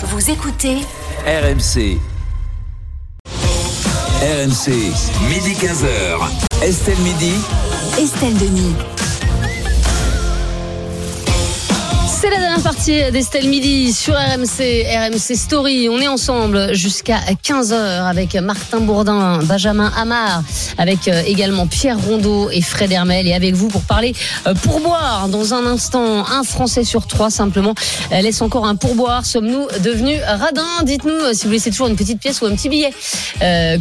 Vous écoutez RMC. RMC, midi 15h. Estelle Midi. Estelle Denis. C'est la dernière partie d'Estelle Midi sur RMC, RMC Story. On est ensemble jusqu'à 15h avec Martin Bourdin, Benjamin Hamar, avec euh, également Pierre Rondeau et Fred Hermel et avec vous pour parler euh, pourboire. Dans un instant, un Français sur trois simplement euh, laisse encore un pourboire. Sommes-nous devenus radins? Dites-nous si vous laissez toujours une petite pièce ou un petit billet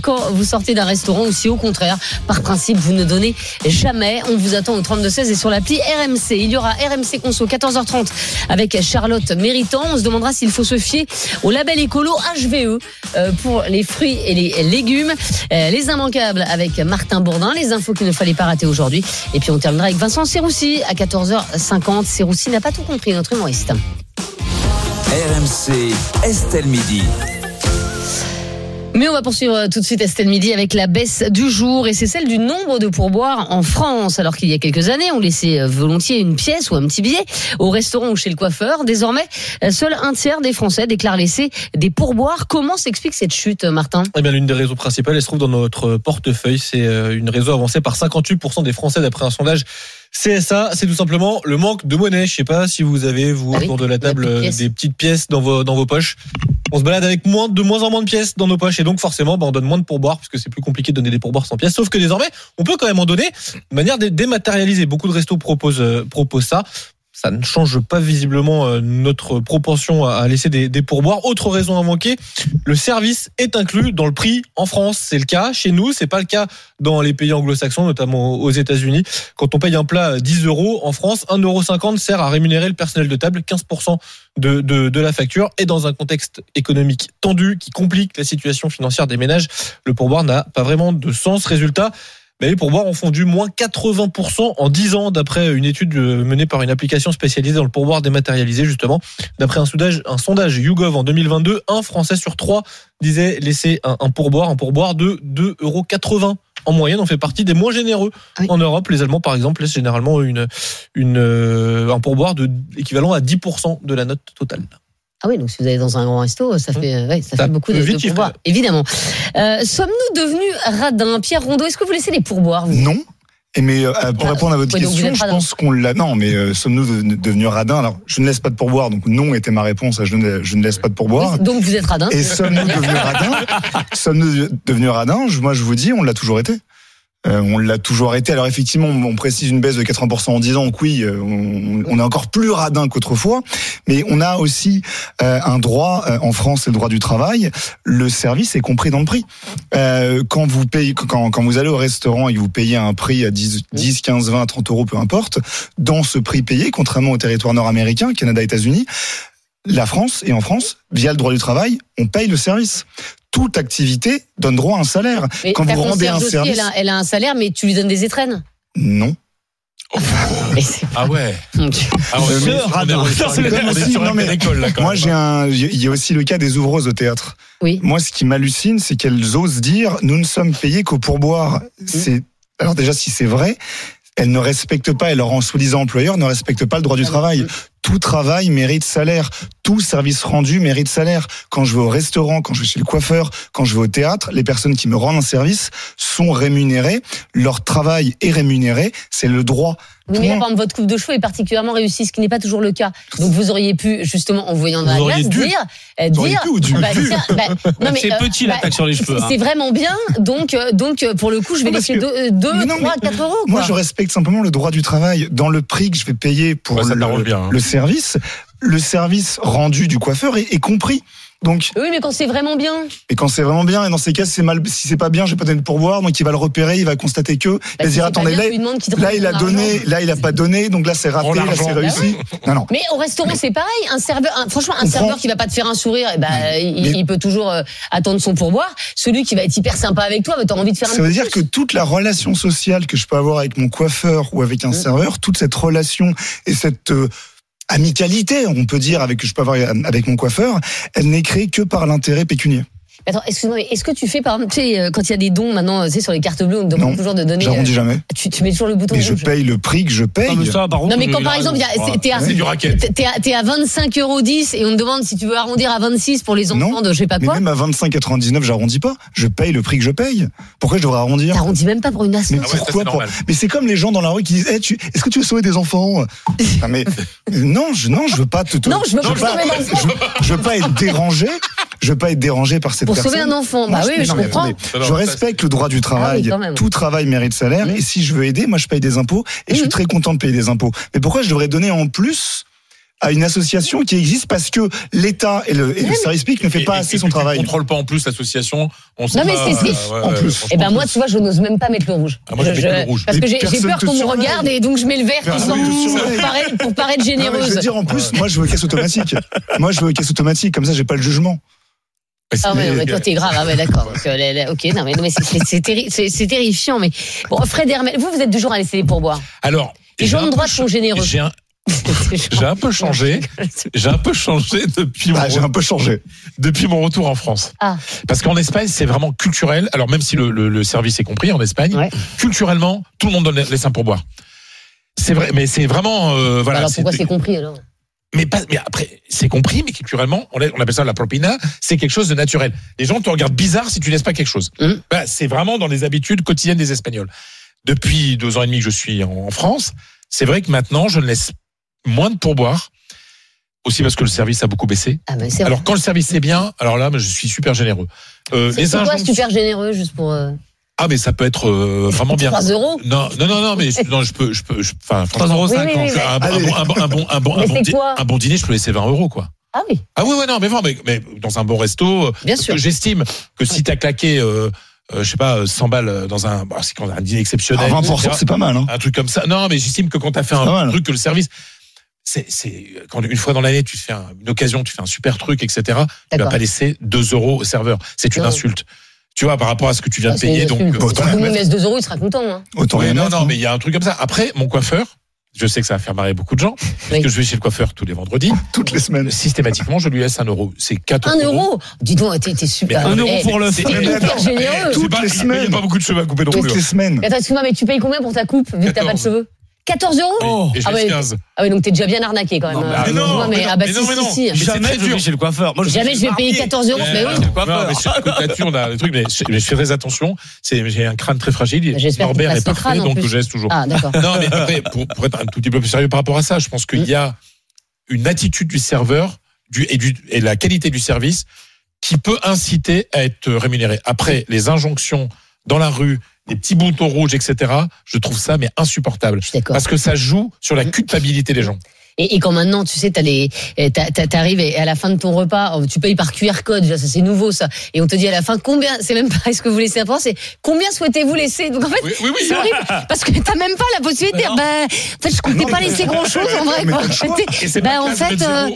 quand vous sortez d'un restaurant ou si au contraire, par principe, vous ne donnez jamais. On vous attend au 32-16 et sur l'appli RMC. Il y aura RMC Conso 14h30 avec Charlotte Méritant. On se demandera s'il faut se fier au label écolo HVE euh, pour les fruits et les légumes. Euh, les immanquables avec Martin Bourdin, les infos qu'il ne fallait pas rater aujourd'hui. Et puis on terminera avec Vincent Serroussi à 14h50. Serroussi n'a pas tout compris, notre humoriste. RMC, Estelle Midi. Mais on va poursuivre euh, tout de suite Estelle Midi avec la baisse du jour et c'est celle du nombre de pourboires en France. Alors qu'il y a quelques années, on laissait euh, volontiers une pièce ou un petit billet au restaurant ou chez le coiffeur. Désormais, euh, seul un tiers des Français déclarent laisser des pourboires. Comment s'explique cette chute, Martin? Eh bien, l'une des raisons principales, elle se trouve dans notre portefeuille. C'est une raison avancée par 58% des Français d'après un sondage CSA, c'est tout simplement le manque de monnaie. Je sais pas si vous avez, vous, Ah oui, autour de la table, petite des petites pièces dans vos, dans vos poches. On se balade avec moins, de moins en moins de pièces dans nos poches et donc forcément, bah, on donne moins de pourboires puisque c'est plus compliqué de donner des pourboires sans pièces. Sauf que désormais, on peut quand même en donner de manière dé- dématérialisée. Beaucoup de restos proposent, euh, proposent ça. Ça ne change pas visiblement euh, notre propension à laisser des, pourboires. Autre raison à manquer, le service est inclus dans le prix en France. C'est le cas chez nous, c'est pas le cas dans les pays anglo-saxons, notamment aux États-Unis. Quand on paye un plat à 10 euros en France, 1,50 euro sert à rémunérer le personnel de table, 15% de, de, de la facture. Et dans un contexte économique tendu qui complique la situation financière des ménages, le pourboire n'a pas vraiment de sens. Résultat, mais les pourboires ont fondu moins 80% en 10 ans, d'après une étude euh, menée par une application spécialisée dans le pourboire dématérialisé, justement. D'après un sondage, un sondage YouGov en 2022, un Français sur trois disait laisser un, un pourboire, un pourboire de 2,80 euros en moyenne. On fait partie des moins généreux oui. en Europe. Les Allemands, par exemple, laissent généralement une, une, euh, un pourboire de, équivalent à 10% de la note totale. Ah oui, donc si vous allez dans un grand resto, ça fait, euh, ouais, ça Ça fait beaucoup de, vite de chiffrer. pourboires, évidemment. Euh, Sommes-nous devenus radins? Pierre Rondeau, est-ce que vous laissez des pourboires vous? Non. Et mais euh, pour Ah, répondre à votre ouais, question, je radin. pense qu'on l'a. Non, mais euh, sommes-nous de- devenus radins? Alors, je ne laisse pas de pourboire, donc non était ma réponse. à Je ne, je ne laisse pas de pourboire. Donc vous êtes radin Et sommes-nous devenus radins? Sommes-nous devenus radins? Je- Moi, je vous dis, on l'a toujours été. Euh, on l'a toujours été. Alors effectivement, on précise une baisse de 80% en 10 ans. Donc oui, euh, on, est encore plus radin qu'autrefois. Mais on a aussi euh, un droit en France, c'est le droit du travail. Le service est compris dans le prix. Quand vous payez, quand, vous allez au restaurant et vous payez un prix à 10, 10, 15, 20, 30 euros, peu importe, dans ce prix payé, contrairement au territoire nord-américain, Canada, États-Unis, la France et en France, via le droit du travail, on paye le service. Toute activité donne droit à un salaire. Mais quand vous rendez un concierge aussi, service- elle a, elle a un salaire, mais tu lui donnes des étrennes. Non. C'est Ah ouais. Ah Moi, même. j'ai un, il y a aussi le cas des ouvreuses au théâtre. Oui. Moi, ce qui m'hallucine, c'est qu'elles osent dire, nous ne sommes payés qu'au pourboire. C'est, alors déjà, si c'est vrai, elles ne respectent pas, et leur en soi-disant employeur ne respectent pas le droit du Ah, travail. Tout travail mérite salaire. Tout service rendu mérite salaire. Quand je vais au restaurant, quand je vais chez le coiffeur, quand je vais au théâtre, les personnes qui me rendent un service sont rémunérées. Leur travail est rémunéré. C'est le droit. Oui, mais là, par exemple, votre coupe de cheveux est particulièrement réussie, ce qui n'est pas toujours le cas. Donc vous auriez pu, justement, en voyant dans Vous la auriez glace, dû. dire, euh, Vous auriez dire, pu ou dû? Bah, tiens, bah, non, mais, C'est euh, petit la bah, taxe sur les cheveux. c'est- hein. C'est vraiment bien, donc, euh, donc euh, pour le coup, je vais Non, laisser que- 2, Mais non, 3, mais- 4 euros. Moi, je respecte simplement le droit du travail. Dans le prix que je vais payer pour le, bien, hein. le service, le service rendu du coiffeur est, est compris. Donc, Oui, mais quand c'est vraiment bien. et quand c'est vraiment bien, et dans ces cas, c'est mal, si c'est pas bien, je vais pas donner de pourboire, donc il va le repérer, il va constater que, il Bah, va si dire, attendez, bien, là, il a donné, là, il a pas donné, donc là, c'est raté, là, c'est Bah réussi. Non, non. Mais au restaurant, c'est pareil. Un serveur, un- franchement, un On serveur prend- qui va pas te faire un sourire, eh ben, il, Mais- il peut toujours euh, attendre son pourboire. Celui qui va être hyper sympa avec toi, tu as envie de faire un Ça veut dire que toute la relation sociale que je peux avoir avec mon coiffeur ou avec un Mm. serveur, toute cette relation et cette euh, amicalité, on peut dire, avec que je peux avoir avec mon coiffeur, elle n'est créée que par l'intérêt pécuniaire. Attends, excuse-moi, mais est-ce que tu fais par exemple, tu sais, euh, quand il y a des dons maintenant, tu sais, sur les cartes bleues, on te demande Non, toujours de donner. J'arrondis euh, jamais. tu, tu mets toujours le bouton Mais je rouge. paye le prix que je paye. Ah, mais ça, par contre, Non, mais quand par exemple, t'es à, t'es à, à 25 euros 10 et on te demande si tu veux arrondir à 26 pour les enfants Non, de je sais pas Mais quoi. même à 25,99, j'arrondis pas. Je paye le prix que je paye. Pourquoi je devrais arrondir? T'arrondis même pas pour une asso. Mais Ah ouais, pourquoi pour-. Mais c'est comme les gens dans la rue qui disent Eh, tu... Est-ce que tu veux sauver des enfants? Ah, mais non, je non, je veux pas te. Non, je veux pas je, je veux pas être dérangé. Je veux pas être dérangé par cette Pour personne. sauver un enfant. Bah Moi, oui, mais je non, mais comprends. attendez, je respecte le droit du travail. Ah oui, même. Tout travail mérite salaire. Et si je veux aider, moi, je paye des impôts. Et je suis Mhm. très content de payer des impôts. Mais pourquoi je devrais donner en plus à une association qui existe? Parce que l'État et le, et le service public ne fait Et- pas et- assez et son travail. contrôles pas en plus l'association. On sait Non, mais c'est- c'est- euh, ouais, en plus. franchement. Eh ben moi, tu vois, je n'ose même pas mettre le rouge. Ah, moi, je mets que le rouge. Parce que j'ai peur qu'on me regarde et donc je mets le vert surveille. pour paraître, pour paraître Non, mais je généreuse. veux dire, en plus, moi, je veux caisse automatique. moi, je veux caisse automatique. Comme ça, j'ai pas le jugement. Ah ouais, mais toi t'es grave, ah ouais, d'accord. Ok, non mais, non, mais c'est- c'est c'est terri- c'est- c'est terrifiant. Mais bon, Fred Hermel, vous vous êtes genre à laisser les pourboires. Alors, Les gens de droite sont généreux. J'ai un, peu changé. J'ai un peu changé depuis mon, Ah, j'ai un peu changé. depuis mon retour en France. Ah. Parce qu'en Espagne, c'est vraiment culturel. Alors même si le, le- le service est compris en Espagne, Ouais. culturellement, tout le monde donne les seins pour boire. C'est vrai, mais c'est vraiment euh, voilà. alors pourquoi c'est- c'est compris alors? Mais pas, mais après, c'est compris, mais culturellement, on, appelle ça la propina, c'est quelque chose de naturel. Les gens te regardent bizarre si tu laisses pas quelque chose. Mhm. Voilà, c'est vraiment dans les habitudes quotidiennes des Espagnols. Depuis deux ans et demi que je suis en, France, c'est vrai que maintenant, je ne laisse moins de pourboire. Aussi parce que le service a beaucoup baissé. Ah vrai. Alors quand le service est bien, alors là, je suis super généreux. Euh, C'est quoi super généreux juste pour euh, Ah mais ça peut être euh, vraiment bien. 3 euros Non, non, non, non, mais je- non, je peux, je peux, je- enfin, 3,50 franchement, euros. Oui, oui, oui, un, bon- un Allez. bon, un bon, un bon, un bon, un bon un dîner, je peux laisser 20 euros, quoi. Ah oui, Ah oui, ouais, non, mais vraiment, mais, mais dans un bon resto, euh, bien parce sûr. que j'estime que si t'as claqué, euh, euh, je sais pas, euh, 100 balles euh, dans un, bah, c'est quand un dîner exceptionnel, Alors, 20%, etc., c'est pas mal. Hein. un truc comme ça. Non, mais j'estime que quand t'as fait un mal. truc que le service, c'est, c'est quand une fois dans l'année tu te fais un- une occasion, tu fais un super truc, etc. Tu vas pas laisser 2 euros au serveur. C'est une insulte. Tu vois, par rapport à ce que tu viens Ah, de payer, donc. euh, Bon, Si monde laisse 2 euros, il sera content. Hein. Autant oui, non, mettre, non, hein. mais il y a un truc comme ça. Après, mon coiffeur, je sais que ça va faire marrer beaucoup de gens, parce Oui. que je vais chez le coiffeur tous les vendredis. toutes les semaines. Systématiquement, je lui laisse un euro. C'est 4 Un euro Dis donc, t'es t'es super. Mais Un euro pour le c'est- hyper généreux. toutes pas, les il paye semaines. pas beaucoup de cheveux à couper non Toutes plus. les hein. semaines. Attends, excuse-moi, mais tu payes combien pour ta coupe vu que t'as pas de 14. cheveux 14 euros Oh. Et je Ah ouais. 15. Ah oui, donc t'es déjà bien arnaqué quand même. Non, mais ah, non, Excuse-moi, mais non, ah bah mais si, non, mais si. Mais Jamais je vais chez le coiffeur. Moi, Jamais je vais payer 14 euros. Mais Euh, oui. le Non, mais on a des trucs, mais je, mais je fais très attention. C'est, j'ai un crâne très fragile. Bah, j'espère Norbert est le parfait, donc je laisse toujours. Ah, d'accord. Non, mais après, pour, pour être un tout petit peu plus sérieux par rapport à ça, je pense qu'il y a une attitude du serveur du, et, du, et la qualité du service qui peut inciter à être rémunéré. Après, les injonctions dans la rue, les petits boutons rouges, etc., je trouve ça mais insupportable. Je suis d'accord. Parce que ça joue sur la culpabilité des gens. Et, et quand maintenant, tu sais, t'as les, eh, t'as- t'as- t'arrives et à la fin de ton repas, oh, tu payes par QR code, déjà, ça c'est nouveau ça. Et on te dit à la fin combien, c'est même pas est-ce que vous laissez un c'est combien souhaitez-vous laisser? Donc en fait, Oui, oui, oui. c'est horrible parce que t'as même pas la possibilité. de dire, Bah, en fait, je comptais Non, pas laisser grand chose en vrai. Quoi. Et pas en fait, euh.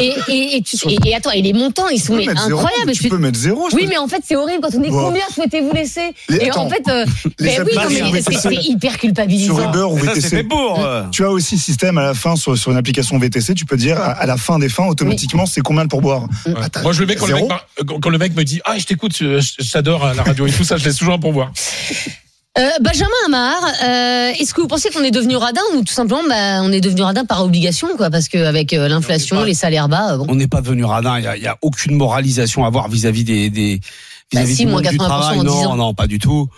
Et, et, et, tu, et, et attends, et les montants, ils sont zéro, incroyables. Tu peux mettre zéro. Oui, mais en fait, c'est horrible quand on dit combien souhaitez-vous laisser? Les- Et en fait, euh, oui, mais c'est hyper sur culpabilisant. Uber ou VTC. euh. Tu as aussi système à la fin sur, sur une application VTC, tu peux dire à, à la fin des fins automatiquement c'est combien de pourboire. Ouais. Ah, Moi, je le mets quand le, mec, zéro mar- quand le mec me dit Ah, je t'écoute, j'adore la radio et tout ça, je laisse toujours un pourboire. Euh, Benjamin Amar, euh, est-ce que vous pensez qu'on est devenu radin ou tout simplement bah, on est devenu radin par obligation quoi parce qu'avec euh, l'inflation, les salaires bas, euh, bon. On n'est pas devenu radin. Il y a, il y a aucune moralisation à avoir vis-à-vis des, des Bah vis-à-vis si, du moins monde du 80% travail. en 10 ans. Non, non, pas du tout.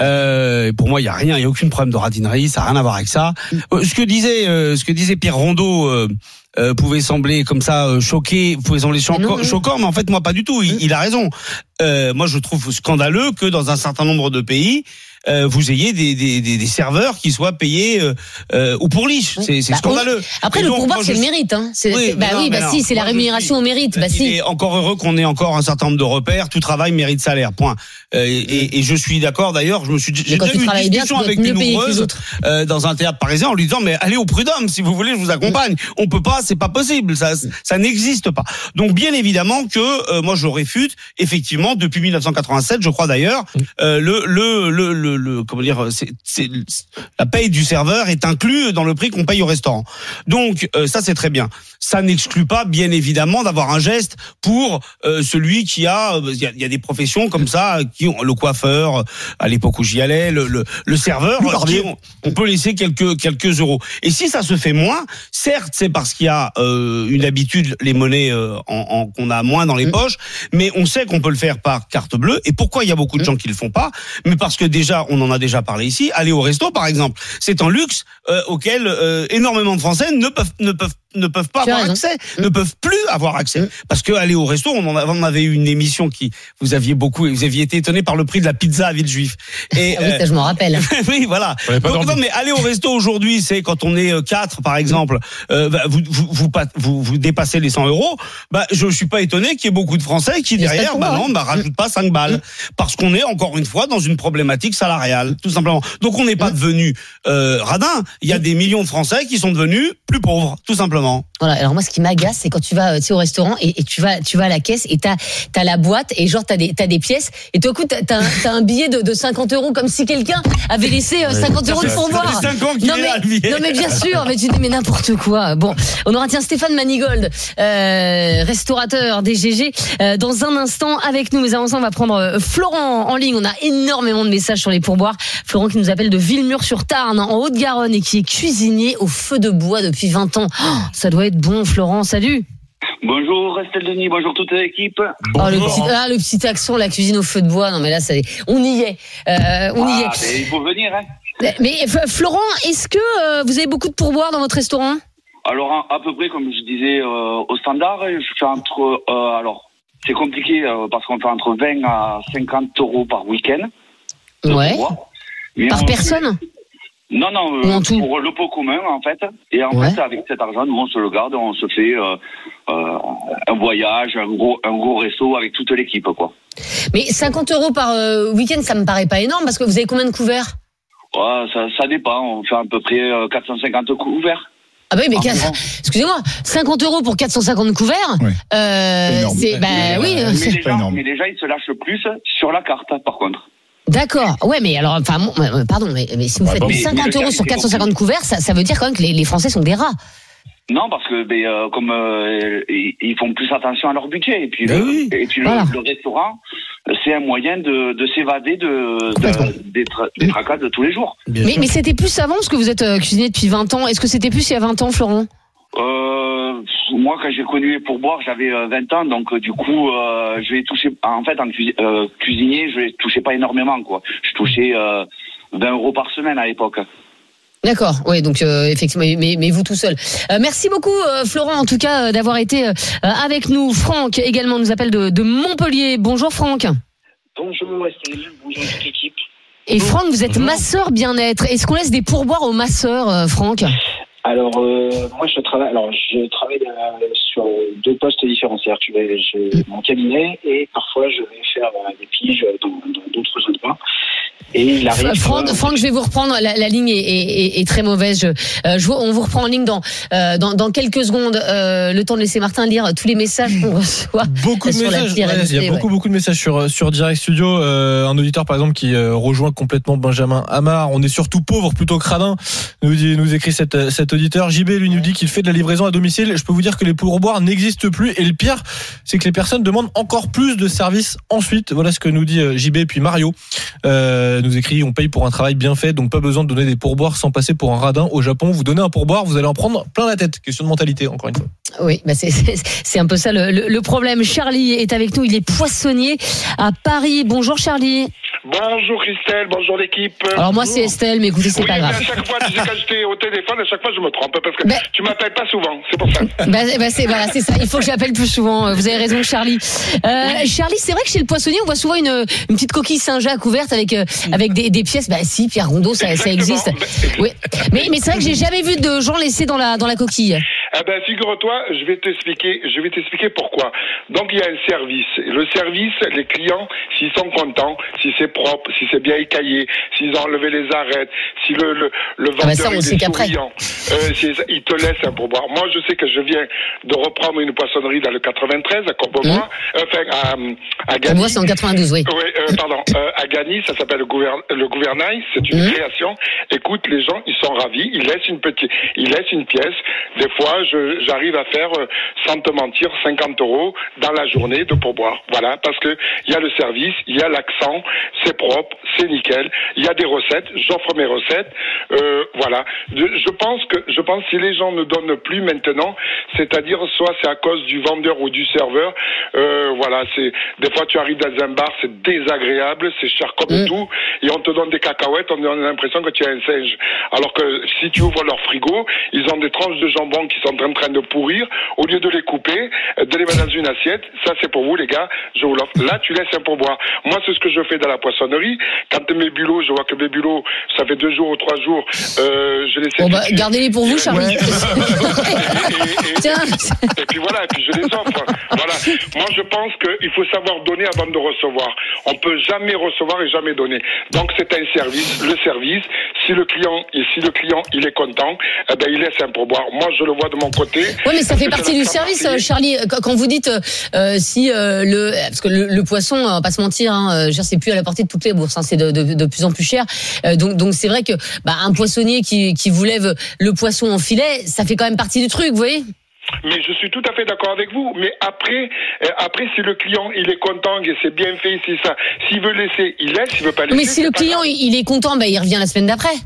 Euh, pour moi, il y a rien, il y a aucune problème de radinerie. Ça n'a rien à voir avec ça. Euh, ce que disait, euh, ce que disait Pierre Rondeau. Euh, euh, pouvait sembler comme ça euh, choqué, pouvait sembler Mais choquant, non. choquant, mais en fait moi pas du tout. Il, Mm. il a raison. Euh, moi je trouve scandaleux que dans un certain nombre de pays euh, vous ayez des, des, des, serveurs qui soient payés euh, euh, ou pour liche. C'est c'est Bah, scandaleux. Après Et le pourboire c'est je- le mérite hein. C'est- Oui, c'est- bah non, oui, bah non. si, c'est la rémunération suis- au mérite. Bah si. encore heureux qu'on ait encore un certain nombre de repères. Tout travail mérite salaire. Point. Euh, et, et- je suis d'accord. D'ailleurs, je me suis j'ai eu une bien, discussion dois avec une ouvreuse euh, dans un théâtre parisien en lui disant mais allez au prud'homme si vous voulez, je vous accompagne. On peut pas, c'est pas possible. Ça, ça n'existe pas. Donc bien évidemment que euh, moi je réfute effectivement depuis 1987, je crois d'ailleurs, le, le, le, le comment dire, c'est, c'est- la paye du serveur est inclus dans le prix qu'on paye au restaurant. Donc euh, ça c'est très bien. Ça n'exclut pas bien évidemment d'avoir un geste pour euh, celui qui a, euh, il y a, il y a des professions comme ça qui ont le coiffeur à l'époque où j'y allais, le, le, le serveur, qui ont- on peut laisser quelques quelques euros. Et si ça se fait moins, certes c'est parce qu'il y a euh, une habitude, les monnaies euh, en, en- qu'on a moins dans les Mm. poches, mais on sait qu'on peut le faire par carte bleue. Et pourquoi il y a beaucoup de Mm. gens qui le font pas? Mais parce que déjà, on en a déjà parlé ici. Aller au resto, par exemple, c'est un luxe euh, auquel euh, énormément de Français ne peuvent ne peuvent ne peuvent pas Tu avoir raison. accès, Mm. ne peuvent plus avoir accès. Mm. Parce que aller au resto, on en a- on avait eu une émission qui vous aviez beaucoup, vous aviez été étonné par le prix de la pizza à Villejuif. Et Ah oui, euh, ça je m'en rappelle. oui, voilà. Donc, non, mais aller au resto aujourd'hui, c'est quand on est euh, quatre, par exemple, euh, bah, vous, vous, vous, vous, vous dépassez les 100 euros. Bah, je suis pas étonné qu'il y ait beaucoup de Français qui derrière, bah non, bah rajoute pas 5 balles, parce qu'on est encore une fois dans une problématique salariale, tout simplement. Donc on n'est pas devenu euh, radin. Il y a des millions de Français qui sont devenus plus pauvres, tout simplement maman. Voilà. Alors moi, ce qui m'agace, c'est quand tu vas, euh, tu sais, au restaurant et, et tu vas, tu vas à la caisse et t'as, t'as la boîte et genre t'as des, t'as des pièces et tout coup t'as, t'as, un, billet de, de 50 euros comme si quelqu'un avait laissé euh, 50 euros de pourboire. fait 5 ans qu'il Non mais, non mais bien sûr, mais tu dis mais n'importe quoi. Bon, on aura tiens Stéphane Manigold, euh, restaurateur DGG, euh, dans un instant avec nous. Mais avant ça, on va prendre euh, Florent en ligne. On a énormément de messages sur les pourboires. Florent qui nous appelle de Villemur-sur-Tarn, en Haute-Garonne, et qui est cuisinier au feu de bois depuis 20 ans. Oh, ça doit être bon, Florent. Salut. Bonjour Estelle Denis, bonjour toute l'équipe. Oh, le, petit, ah, le petit accent, la cuisine au feu de bois. Non mais là, ça, on y est. Euh, on y Ah, est. mais il faut venir. Hein. Mais Florent, est-ce que euh, vous avez beaucoup de pourboires dans votre restaurant? Alors à, à peu près comme je disais euh, au standard, je fais entre euh, alors c'est compliqué euh, parce qu'on fait entre 20 à 50 euros par week-end. Ouais. pourboire. Par on- personne Non non euh, tout pour le pot commun en fait. Et en Ouais. fait avec cet argent nous on se le garde, on se fait euh, euh, un voyage, un gros un gros resto avec toute l'équipe quoi. Mais 50 euros par euh, week-end, ça me paraît pas énorme parce que vous avez combien de couverts? Ouais, ça, ça dépend, on fait à peu près euh, 450 couverts. Ah bah oui, mais Ah, excusez-moi, 50 euros pour 450 couverts, euh, énorme. c'est bah Mais, oui, Mais c'est- les, pas gens, énorme. mais les gens, ils se lâchent plus sur la carte, par contre. D'accord. Ouais, mais alors, enfin, pardon, mais, mais si vous Ouais, faites bon, mais- 50 mais le euros sur c'est 450 couverts, ça, ça veut dire quand même que les, les Français sont des rats. Non, parce que ben, euh, comme euh, ils ils font plus attention à leur budget. Et puis, Ben le, oui. et puis le- Voilà. le, restaurant, c'est un moyen de, de s'évader de, de- des, tra- des tracas de tous les jours. Bien Mais, sûr. mais c'était plus avant parce que vous êtes euh, cuisinier depuis 20 ans. Est-ce que c'était plus il y a 20 ans, Florent? Euh, moi, quand j'ai connu les pourboires, j'avais euh, 20 ans, donc euh, du coup, euh, je vais toucher. En fait, en euh, cuisinier, je touchais pas énormément, quoi. Je touchais euh, 20 euros par semaine à l'époque. D'accord, oui, donc euh, effectivement, mais, mais vous tout seul. Euh, merci beaucoup, euh, Florent, en tout cas, euh, d'avoir été euh, avec nous. Franck également nous appelle de, de Montpellier. Bonjour, Franck. Bonjour Estelle, bonjour toute l'équipe. Et Franck, vous êtes masseur bien-être. Est-ce qu'on laisse des pourboires aux masseurs, euh, Franck? Alors euh, moi je travaille alors je travaille euh, sur deux postes différents, c'est-à-dire que j'ai mon cabinet et parfois je vais faire euh, des piges dans d'autres endroits. Et il arrive. Franck, euh, Franck, je vais vous reprendre. La, la ligne est, est- est- est très mauvaise. Je, euh, je vous- on vous reprend en ligne dans, euh, dans, dans quelques secondes. Euh, le temps de laisser Martin lire tous les messages qu'on reçoit. Beaucoup de messages. ouais, il y a beaucoup, beaucoup de messages sur, sur Direct Studio. Euh, un auditeur, par exemple, qui euh, rejoint complètement Benjamin Hamar. On est surtout pauvre plutôt que radin, nous, dit, nous écrit cet, cet auditeur. JB, lui, nous dit qu'il fait de la livraison à domicile. Je peux vous dire que les pourboires n'existent plus. Et le pire, c'est que les personnes demandent encore plus de services ensuite. Voilà ce que nous dit euh, JB. Puis Mario euh, nous écrit on paye pour un travail bien fait, donc pas besoin de donner des pourboires sans passer pour un radin. Au Japon, vous donnez un pourboire, vous allez en prendre plein la tête. Question de mentalité, encore une fois. Oui, bah c'est- un peu ça le problème. Charlie est avec nous. Il est poissonnier à Paris. Bonjour, Charlie. Bonjour Christelle, bonjour l'équipe. Alors moi, c'est Estelle, mais écoutez, c'est oui, pas mais grave. à chaque fois, tu sais, quand j'étais au téléphone, à chaque fois, je me trompe parce que tu m'appelles pas souvent, c'est pour ça. Bah, bah, c'est voilà, c'est ça. Il faut que j'appelle plus souvent. Vous avez raison, Charlie. Euh, Charlie, c'est vrai que chez le poissonnier, on voit souvent une, une petite coquille Saint-Jacques couverte avec euh, avec des, des pièces. Bah si, Pierre Rondeau, ça, ça existe. Exactement. Oui, mais mais c'est vrai que j'ai jamais vu de gens laissés dans la dans la coquille. Eh ben, figure-toi, je vais t'expliquer, je vais t'expliquer pourquoi. Donc, il y a un service. Le service, les clients, s'ils sont contents, si c'est propre, si c'est bien écaillé, s'ils ont enlevé les arêtes, si le, le, le Ah bah vendeur ça, on il sait est souriant, euh, il te laisse un pourboire. Moi, je sais que je viens de reprendre une poissonnerie dans le 93 à Courbevoie, enfin, à, à Gagny. moi, c'est en 92, oui. Oui, euh, pardon, euh, à Gagny, ça s'appelle le, gouvern le gouvernail, c'est une Mhm. création. Écoute, les gens, ils sont ravis, ils laissent une petite, ils laissent une pièce. Des fois, j'arrive à faire, euh, sans te mentir, 50 euros dans la journée de pourboire. Voilà, parce que il y a le service, il y a l'accent, c'est propre, c'est nickel. Il y a des recettes, j'offre mes recettes. Euh, voilà, je, pense que, je pense si les gens ne donnent plus maintenant, c'est-à-dire soit c'est à cause du vendeur ou du serveur. Euh, voilà, c'est des fois tu arrives dans un bar, c'est désagréable, c'est cher comme Mm. tout, et on te donne des cacahuètes, on a l'impression que tu es un singe. Alors que si tu ouvres leur frigo, ils ont des tranches de jambon qui sont en train de pourrir. Au lieu de les couper, de les mettre dans une assiette, ça c'est pour vous les gars, je vous l'offre. Là, tu laisses un pourboire. Moi, c'est ce que je fais dans la poissonnerie. Quand mes bulots, je vois que mes bulots, ça fait deux jours ou trois jours, euh, je les sais Bon, bah, gardez-les pour vous, Charlie. Et- et- Tiens. et puis voilà, et puis je les offre. Voilà. Moi, je pense qu'il faut savoir donner avant de recevoir. On peut jamais recevoir et jamais donner. Donc, c'est un service. Le service, si le client, et si le client, il est content, eh ben, il laisse un pourboire. Moi, je le vois de mon côté. Oui, mais ça fait partie du service, Charlie. Quand vous dites euh, si euh, le parce que le, le poisson, on va pas se mentir, hein, c'est plus à la portée de toutes les bourses, hein, c'est de, de, de plus en plus cher. Euh, donc donc c'est vrai que bah, un poissonnier qui qui vous lève le poisson en filet, ça fait quand même partie du truc, vous voyez? Mais je suis tout à fait d'accord avec vous. Mais après, euh, après, si le client, il est content, et c'est bien fait, c'est ça. S'il veut laisser, il laisse. S'il veut pas laisser. Mais si c'est le client grave. il est content, bah, il revient la semaine d'après.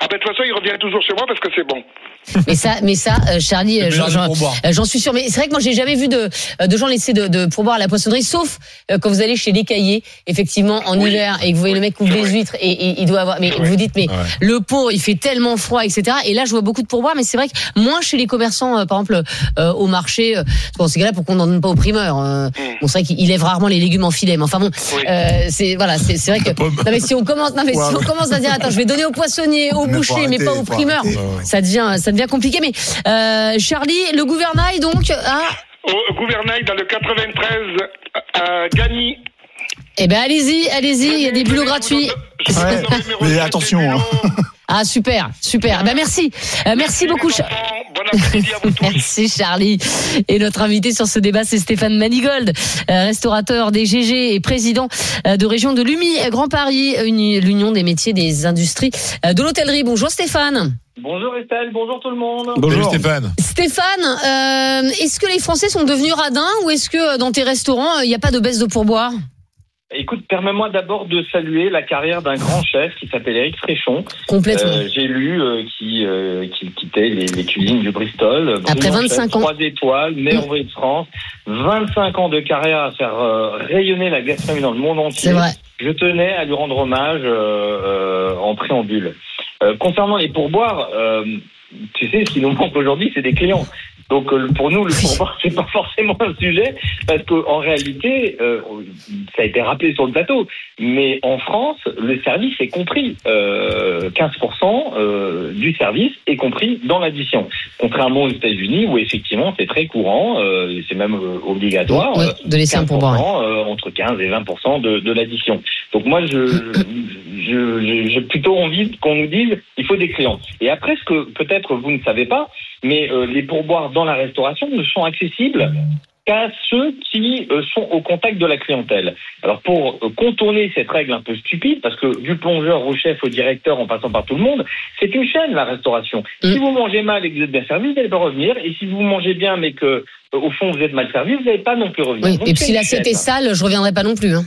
Ah ben, de toute façon, il revient toujours chez moi parce que c'est bon. Mais ça, mais ça, euh, Charlie, euh, C'est j'en- euh, j'en suis sûr. Mais c'est vrai que moi, j'ai jamais vu de, de gens laisser de, de pourboire à la poissonnerie, sauf euh, quand vous allez chez l'écaillé, effectivement, en Oui. hiver, et que vous voyez le mec ouvre C'est les huîtres, et, et il doit avoir. Mais C'est vrai. vous dites, mais Ouais. le pot, il fait tellement froid, etc. Et là, je vois beaucoup de pourboires, mais c'est vrai que moins chez les commerçants, euh, par exemple, euh, au marché. Euh, dans ces cas-là, pour qu'on n'en donne pas aux primeurs. Euh, Bon, c'est vrai qu'il lève rarement les légumes en filet, mais enfin bon, Oui. euh, c'est voilà, c'est c'est vrai que. Non mais si on commence, non mais Ouais, si on commence à dire, attends, je vais donner au poissonnier, au boucher, mais pas au primeur ça devient ça devient compliqué mais euh, Charlie le gouvernail donc ah Au gouvernail, dans le 93, à Gagny. eh ben allez-y allez-y il y a des bulots gratuits Ouais, mais attention, hein. Ah super super ben merci Euh, merci beaucoup enfants. Bon après-midi à vous tous. Merci Charlie. Et notre invité sur ce débat, c'est Stéphane Manigold, euh, restaurateur des GG et président euh, de région de l'UMI Grand Paris, uni- l'Union des métiers des industries euh, de l'hôtellerie. Bonjour Stéphane. Bonjour Estelle, bonjour tout le monde. Salut Stéphane. Stéphane, euh, est-ce que les Français sont devenus radins ou est-ce que euh, dans tes restaurants, il n'y a pas de baisse de pourboire? Écoute, permets-moi d'abord de saluer la carrière d'un grand chef qui s'appelle Éric Fréchon. Complètement. Euh, J'ai lu euh, qui, euh, qu'il quittait les, les cuisines du Bristol. Après Brillant 25 chef, ans. Trois étoiles, meilleur ouvrier de France. 25 ans de carrière à faire euh, rayonner la gastronomie dans le monde entier. C'est vrai. Je tenais à lui rendre hommage euh, euh, en préambule. Euh, concernant les pourboires, euh, tu sais, ce qui nous manque aujourd'hui, c'est des clients. Donc euh, pour nous, le pourboire, c'est pas forcément un sujet, parce qu'en réalité, euh, ça a été rappelé sur le plateau, mais en France, le service est compris. Euh, 15% euh, du service est compris dans l'addition. Contrairement aux États-Unis, où effectivement c'est très courant, c'est même obligatoire. Oui, de laisser un pourboire. 15%, entre 15 et 20 de, de l'addition. Donc moi, je- j'ai plutôt envie qu'on nous dise, il faut des clients. Et après, ce que peut-être vous ne savez pas, mais euh, les pourboires dans la restauration ne sont accessibles qu'à ceux qui euh, sont au contact de la clientèle. Alors pour euh, contourner cette règle un peu stupide, parce que du plongeur au chef au directeur en passant par tout le monde, c'est une chaîne la restauration. Mm. Si vous mangez mal et que vous êtes bien servi, vous n'allez pas revenir. Et si vous mangez bien mais que au fond vous êtes mal servi, vous n'allez pas non plus revenir. Oui. Donc, Et puis si l'assiette est sale, je reviendrai pas non plus. Hein.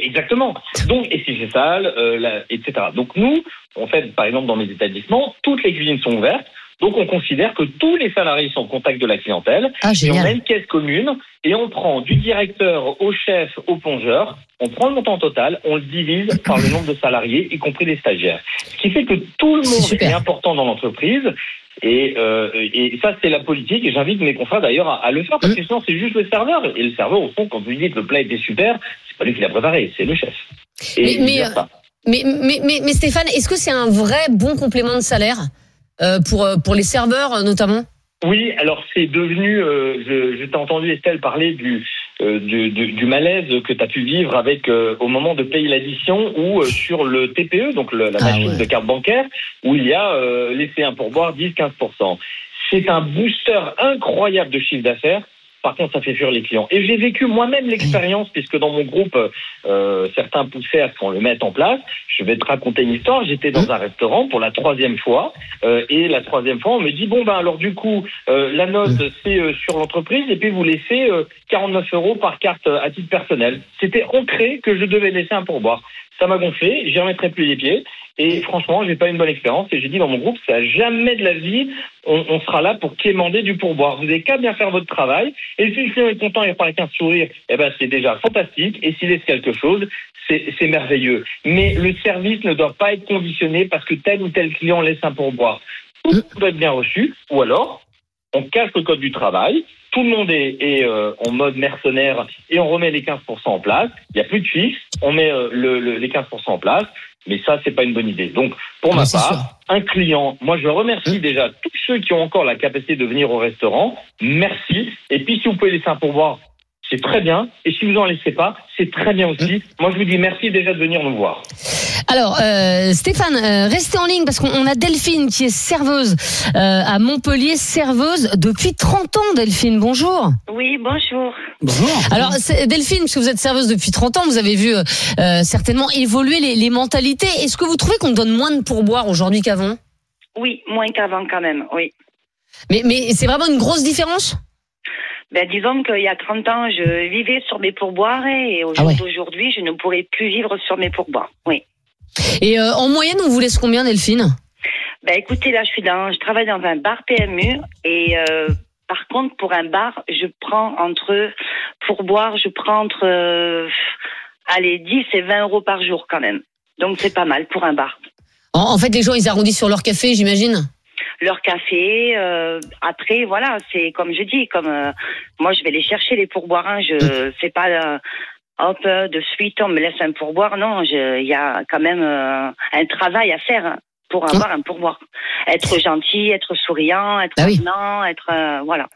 Exactement. Donc, et si c'est sale, euh, la- etc. Donc nous, on fait, par exemple, dans mes établissements, toutes les cuisines sont ouvertes. Donc on considère que tous les salariés sont au contact de la clientèle. Ah Et on a une caisse commune et on prend du directeur au chef au plongeur, on prend le montant total, on le divise par le nombre de salariés, y compris les stagiaires. Ce qui fait que tout le monde est important dans l'entreprise. Et, euh, et ça, c'est la politique. Et j'invite mes confrères d'ailleurs à, à le faire parce que sinon, c'est juste le serveur. Et le serveur, au fond, quand vous dites le plat était super, c'est pas lui qui l'a préparé, c'est le chef. Et Mais- il mais, gère euh, ça. Mais, mais, mais, mais Stéphane, est-ce que c'est un vrai bon complément de salaire euh, pour, pour les serveurs notamment? Oui, alors c'est devenu, euh, je, je t'ai entendu Estelle parler du, euh, du, du, du malaise que tu as pu vivre avec euh, au moment de payer l'addition ou euh, sur le TPE, donc le- la Ah machine ouais. de carte bancaire, où il y a euh, laissé un pourboire 10-15%. C'est un booster incroyable de chiffre d'affaires. Par contre, ça fait fuir les clients. Et j'ai vécu moi-même l'expérience, puisque dans mon groupe, euh, certains poussaient à ce qu'on le mette en place. Je vais te raconter une histoire. J'étais dans un restaurant pour la troisième fois, euh, et la troisième fois, on me dit bon ben alors du coup, euh, la note c'est euh, sur l'entreprise, et puis vous laissez euh, 49 euros par carte euh, à titre personnel. C'était ancré que je devais laisser un pourboire. Ça m'a gonflé, j'y remettrai plus les pieds. Et franchement, j'ai pas une bonne expérience. Et j'ai dit dans mon groupe, ça jamais de la vie, on, on sera là pour quémander du pourboire. Vous n'avez qu'à bien faire votre travail. Et si le client est content et repart avec un sourire, eh ben c'est déjà fantastique. Et s'il laisse quelque chose, c'est merveilleux. Mais le service ne doit pas être conditionné parce que tel ou tel client laisse un pourboire. Tout doit être bien reçu. Ou alors, on casse le code du travail. Tout le monde est, est, euh, en mode mercenaire et on remet les 15% en place. Il n'y a plus de fixe. On met euh, le- le- les 15% en place. Mais ça, c'est pas une bonne idée. Donc, pour Ah, ma part, un client, moi, je remercie déjà tous ceux qui ont encore la capacité de venir au restaurant. Merci. Et puis, si vous pouvez laisser un pourboire, c'est très bien. Et si vous en laissez pas, c'est très bien aussi. Moi, je vous dis merci déjà de venir nous voir. Alors, euh, Stéphane, euh, restez en ligne parce qu'on on a Delphine qui est serveuse euh, à Montpellier, serveuse depuis 30 ans, Delphine. Bonjour. Oui, bonjour. Bonjour. Alors, Delphine, puisque vous êtes serveuse depuis 30 ans, vous avez vu certainement évoluer les, les mentalités. Est-ce que vous trouvez qu'on donne moins de pourboire aujourd'hui qu'avant? Oui, moins qu'avant quand même, oui. Mais, mais c'est vraiment une grosse différence? Ben, disons qu'il y a 30 ans, je vivais sur mes pourboires et Ah ouais. d'aujourd'hui, je ne pourrais plus vivre sur mes pourboires. Oui. Et euh, en moyenne, on vous laisse combien, Delphine? Ben, écoutez, là, je suis dans, je travaille dans un bar PMU et euh, par contre, pour un bar, je prends entre, pour boire, je prends entre, euh, allez, 10 et 20 euros par jour quand même. Donc, c'est pas mal pour un bar. en, en fait, les gens, ils arrondissent sur leur café, j'imagine? Leur café. euh, après, voilà, c'est comme je dis, comme euh, moi, je vais les chercher les pourboires. Hein, je fais pas euh, hop euh, de suite, on me laisse un pourboire. Non, il y a quand même un travail à faire hein, pour avoir un pourboire. Être gentil, être souriant, être Ah oui. être voilà.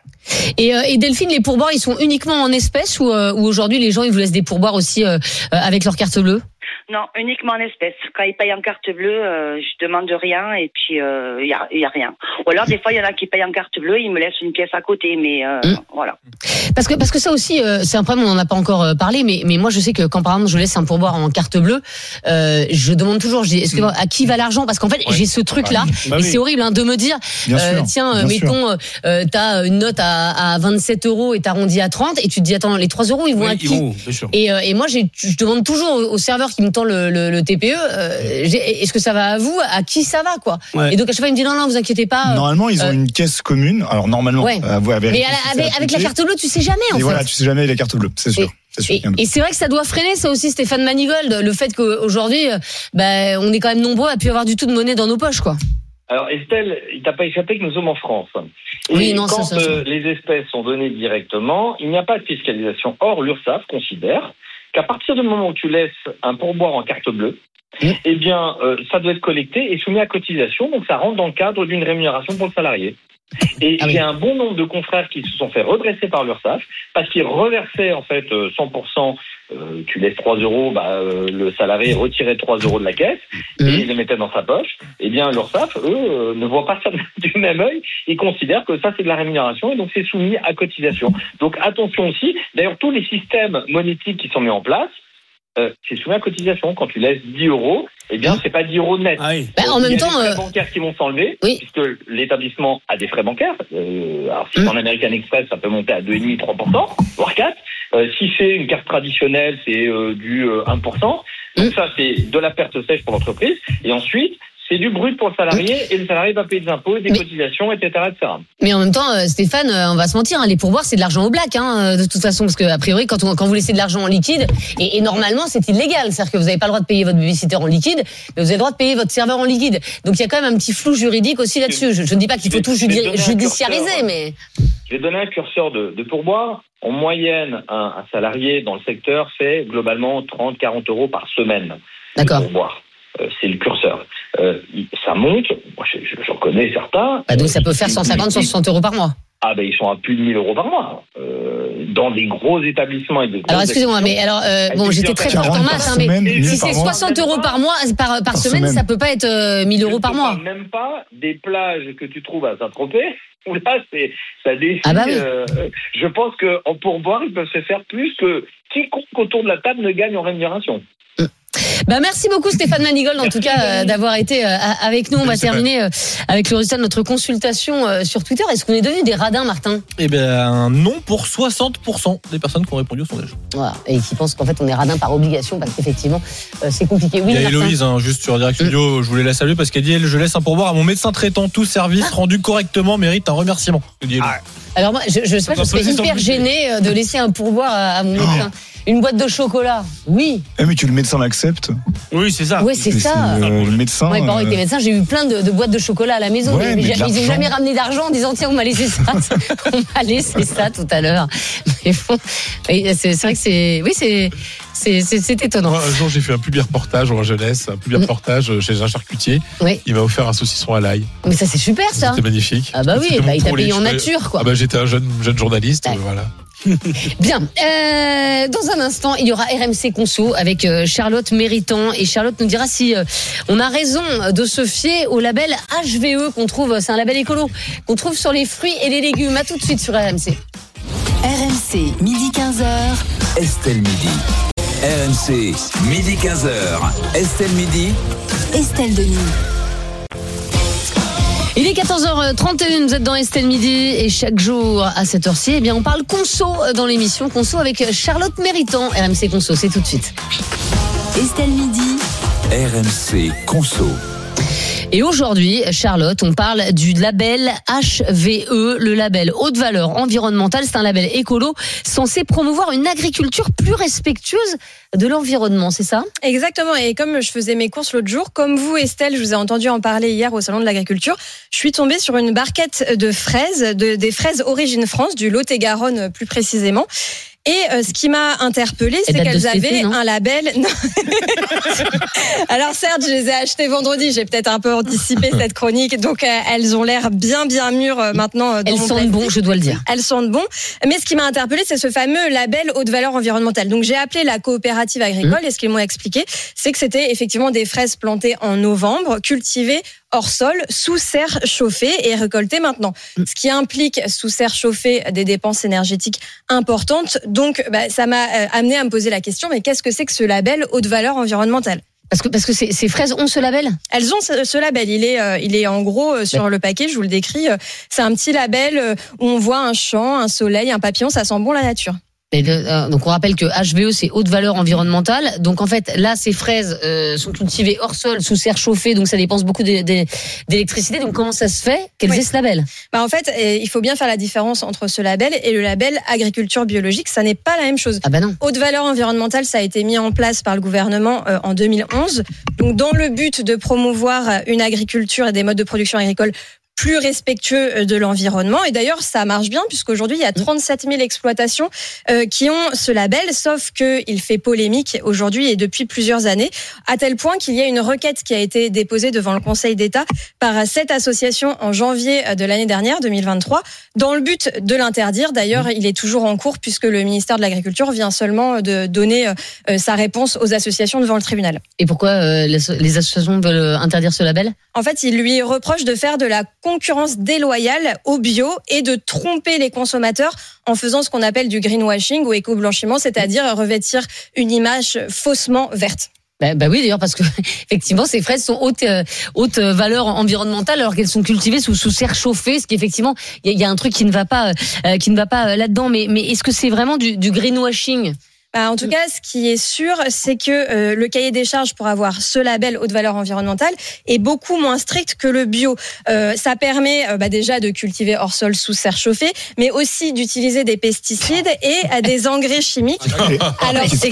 Et, et Delphine, les pourboires, ils sont uniquement en espèces ou, ou aujourd'hui, les gens, ils vous laissent des pourboires aussi avec leur carte bleue? Non, uniquement en espèces. Quand ils payent en carte bleue, euh, je demande rien et puis euh, il y, a, il y a rien. Ou alors des fois il y en a qui payent en carte bleue, ils me laissent une pièce à côté, mais euh, Mm. voilà. Parce que parce que ça aussi, euh, c'est un problème, on n'en a pas encore euh, parlé, mais mais moi je sais que quand par exemple je laisse un pourboire en carte bleue, euh, je demande toujours, je dis, est-ce que à qui va l'argent? Parce qu'en fait j'ai ce truc là, Bah et oui. c'est horrible hein, de me dire, euh, tiens, euh, mettons, euh, euh, t'as une note à, à 27 euros et t'arrondis à 30, et tu te dis attends, les 3 euros ils vont Oui, à qui? vont, et, euh, et moi, j'ai- je demande toujours au serveur qui me le, le, le TPE, euh, j'ai- est-ce que ça va à vous? À qui ça va quoi? Ouais. Et donc à chaque fois, il me dit non, non, vous inquiétez pas. euh, Normalement, ils ont euh, une caisse commune. Alors normalement, Ouais. euh, vous avez mais la- avec, avec la carte bleue, tu sais jamais en Et fait. voilà, tu sais jamais les cartes bleues, c'est sûr. Et, c'est vrai que ça doit freiner ça aussi, Stéphane Manigold, le fait qu'aujourd'hui, euh, bah, on est quand même nombreux à plus avoir du tout de monnaie dans nos poches, quoi. Alors Estelle, il t'a pas échappé que nous sommes en France. Et Oui, non, ça, quand ça, ça. euh, les espèces sont données directement, il n'y a pas de fiscalisation. Or, l'URSSAF considère qu'à partir du moment où tu laisses un pourboire en carte bleue, Mmh. eh bien, euh, ça doit être collecté et soumis à cotisation, donc ça rentre dans le cadre d'une rémunération pour le salarié. Et Ah oui. j'ai un bon nombre de confrères qui se sont fait redresser par l'URSSAF parce qu'ils reversaient en fait euh, 100%. euh, tu laisses 3 euros, bah, euh, le salarié retirait 3 euros de la caisse et Mhm. il les mettait dans sa poche. Eh bien, l'URSSAF, eux, euh, ne voient pas ça du même œil. Ils considèrent que ça, c'est de la rémunération et donc c'est soumis à cotisation. Donc attention aussi. D'ailleurs, tous les systèmes monétiques qui sont mis en place, euh, c'est soumis à cotisation. Quand tu laisses 10 euros, eh bien, c'est pas 10 euros net. Ah oui. Bah, en Il y même a temps, des frais euh, bancaires qui vont s'enlever, Oui. puisque l'établissement a des frais bancaires. Euh, alors, si c'est Mm. en American Express, ça peut monter à 2,5-3%, voire 4. Euh, si c'est une carte traditionnelle, c'est euh, du euh, 1%. Donc Mm. ça, c'est de la perte sèche pour l'entreprise. Et ensuite, c'est du brut pour le salarié, et le salarié va payer des impôts, des Mais- cotisations, etc., etc. Mais en même temps, euh, Stéphane, euh, on va se mentir, hein, les pourboires, c'est de l'argent au black, hein, euh, de toute façon, parce que a priori, quand, on, quand vous laissez de l'argent en liquide, et, et normalement, c'est illégal, c'est-à-dire que vous n'avez pas le droit de payer votre babysitter en liquide, mais vous avez le droit de payer votre serveur en liquide. Donc il y a quand même un petit flou juridique aussi là-dessus. Je, je ne dis pas qu'il faut tout judi- judiciariser, mais Je vais donner un curseur de, de pourboire. En moyenne, un, un salarié dans le secteur fait globalement 30-40 euros par semaine. d'accord. pourboire. Euh, c'est le curseur. Euh, ça monte. Moi, je- je- j'en connais certains. Bah, donc ça peut faire Ils- 150, ils- 160 euros par mois. Ah ben ils sont à plus de 1000 euros par mois euh, dans des gros établissements et des Alors excusez-moi, mais alors euh, bon, j'étais très forte en 40 maths, par hein, mais si 1000 si par c'est mois. 60 euros par mois, par, par, Par semaine, semaine. ça peut pas être euh, 1000 euros par mois. même pas des plages que tu trouves à Saint-Tropez. Où là, c'est, ça défie. Ah bah oui. euh, je pense qu'en pourboire, ils peuvent se faire plus que quiconque autour de la table ne gagne en rémunération. Bah merci beaucoup Stéphane Manigold en tout cas euh, d'avoir été euh, avec nous. On va terminer euh, avec le résultat de notre consultation sur Twitter. Est-ce qu'on est devenus des radins, Martin? Eh bien, non pour 60% des personnes qui ont répondu au sondage. Voilà. Et qui pensent qu'en fait on est radin par obligation parce qu'effectivement c'est compliqué. Oui, Il y a. Héloïse, hein, juste sur Direct Studio, je voulais la saluer parce qu'elle dit elle, Je laisse un pourboire à mon médecin traitant. Tout service rendu correctement mérite un remerciement. Héloïse. Alors moi, je, je sais pas, je serais hyper gênée de laisser un pourboire à, à mon médecin. Une boîte de chocolat, oui. Eh, mais que le médecin l'accepte. Oui, c'est ça. Ouais, c'est ça. c'est, euh, le médecin. Moi, mes parents euh, étaient médecins, j'ai eu plein de, de boîtes de chocolat à la maison, Ouais, mais, mais de j'ai- ils n'ont l'argent. jamais ramené d'argent en disant tiens, on m'a laissé ça, on m'a laissé ça tout à l'heure. Mais bon, oui, c'est c'est vrai que c'est, oui, c'est, c'est, c'est, c'est étonnant. Un jour, j'ai fait un public reportage en jeunesse, un public reportage chez un charcutier. Oui. Il m'a offert un saucisson à l'ail. Mais ça, c'est super ça. C'était magnifique. Ah bah oui, C'était bah, il t'a payé en nature, quoi. Ah bah, j'étais un jeune, jeune journaliste, Ouais. euh, voilà. Bien. Euh, dans un instant, il y aura RMC Conso avec euh, Charlotte Méritant et Charlotte nous dira si euh, on a raison de se fier au label HVE qu'on trouve, c'est un label écolo qu'on trouve sur les fruits et les légumes. À tout de suite sur RMC. RMC, midi 15h. Estelle Midi. RMC, midi 15h. Estelle Midi. Estelle Denis. Il est 14h31, vous êtes dans Estelle Midi et chaque jour à cette heure-ci, eh bien on parle conso dans l'émission Conso avec Charlotte Méritant. RMC Conso, c'est tout de suite. Estelle Midi. RMC Conso. Et aujourd'hui, Charlotte, on parle du label HVE, le label haute valeur environnementale. C'est un label écolo censé promouvoir une agriculture plus respectueuse de l'environnement, c'est ça? Exactement. Et comme je faisais mes courses l'autre jour, comme vous, Estelle, je vous ai entendu en parler hier au Salon de l'Agriculture, je suis tombée sur une barquette de fraises, de, des fraises Origine France, du Lot-et-Garonne plus précisément. Et euh, ce qui m'a interpellée, c'est qu'elles avaient un label. Non. Alors certes, je les ai achetées vendredi. J'ai peut-être un peu anticipé cette chronique, donc euh, elles ont l'air bien bien mûres euh, maintenant. dans Elles sentent bon, je dois le dire. Elles sentent bon. Mais ce qui m'a interpellée, c'est ce fameux label haute valeur environnementale. Donc j'ai appelé la coopérative agricole et ce qu'ils m'ont expliqué, c'est que c'était effectivement des fraises plantées en novembre, cultivées hors sol, sous serre chauffée et récoltées maintenant. Ce qui implique sous serre chauffée des dépenses énergétiques importantes. Donc bah, ça m'a euh, amené à me poser la question, mais qu'est-ce que c'est que ce label haute valeur environnementale? Parce que, parce que ces, ces fraises ont ce label? Elles ont ce, ce label. Il est, euh, il est en gros euh, sur le paquet. Je vous le décris. euh, C'est un petit label où on voit un champ, un soleil, un papillon. Ça sent bon la nature. Le- euh, donc on rappelle que HVE c'est haute valeur environnementale. Donc en fait là ces fraises euh, sont cultivées hors sol sous serre chauffée donc ça dépense beaucoup d'é- d'é- d'électricité. Donc comment ça se fait Oui. aient ce label? Bah en fait, euh, il faut bien faire la différence entre ce label et le label agriculture biologique. Ça n'est pas la même chose. Ah bah non. Haute valeur environnementale, ça a été mis en place par le gouvernement euh, en 2011. Donc, dans le but de promouvoir une agriculture et des modes de production agricole plus respectueux euh, de l'environnement. Et d'ailleurs, ça marche bien puisqu'aujourd'hui, il y a 37 000 exploitations euh, qui ont ce label, sauf qu'il fait polémique aujourd'hui et depuis plusieurs années, à tel point qu'il y a une requête qui a été déposée devant le Conseil d'État par cette association en janvier euh, de l'année dernière, 2023, dans le but de l'interdire. D'ailleurs, il est toujours en cours puisque le ministère de l'Agriculture vient seulement de donner sa réponse aux associations devant le tribunal. Et pourquoi les, associations veulent interdire ce label? En fait, il lui reproche de faire de la concurrence déloyale au bio et de tromper les consommateurs en faisant ce qu'on appelle du greenwashing ou éco-blanchiment, c'est-à-dire revêtir une image faussement verte. bah, bah oui d'ailleurs parce que effectivement ces fraises sont haute euh, haute euh, valeur environnementale alors qu'elles sont cultivées sous sous serre chauffée ce qui effectivement il y, a- un truc qui ne va pas euh, qui ne va pas euh, là-dedans mais mais est-ce que c'est vraiment du greenwashing? Bah, en tout cas, ce qui est sûr, c'est que euh, le cahier des charges pour avoir ce label haute valeur environnementale est beaucoup moins strict que le bio. Euh, ça permet euh, bah, déjà de cultiver hors sol sous serre chauffée, mais aussi d'utiliser des pesticides et euh, des engrais chimiques. Alors, c'est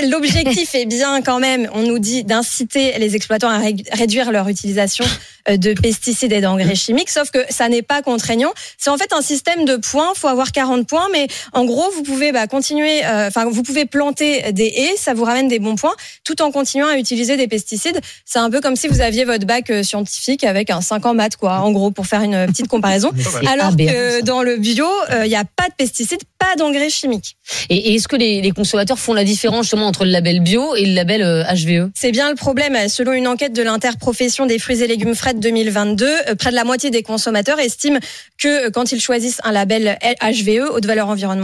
et l'objectif est bien quand même, on nous dit d'inciter les exploitants à ré- réduire leur utilisation euh, de pesticides et d'engrais chimiques, sauf que ça n'est pas contraignant. C'est en fait un système de points, faut avoir 40 points, mais en En gros, vous pouvez bah, continuer, euh, enfin, vous pouvez planter des haies, ça vous ramène des bons points, tout en continuant à utiliser des pesticides. C'est un peu comme si vous aviez votre bac euh, scientifique avec un 5 en maths, quoi, en gros, pour faire une petite comparaison. Alors que dans le bio, euh, il n'y a pas de pesticides, pas d'engrais chimiques. Et, et est-ce que les, les consommateurs font la différence justement entre le label bio et le label euh, HVE C'est bien le problème. Selon une enquête de l'interprofession des fruits et légumes frais de 2022, euh, près de la moitié des consommateurs estiment que euh, quand ils choisissent un label HVE, haute valeur environnementale,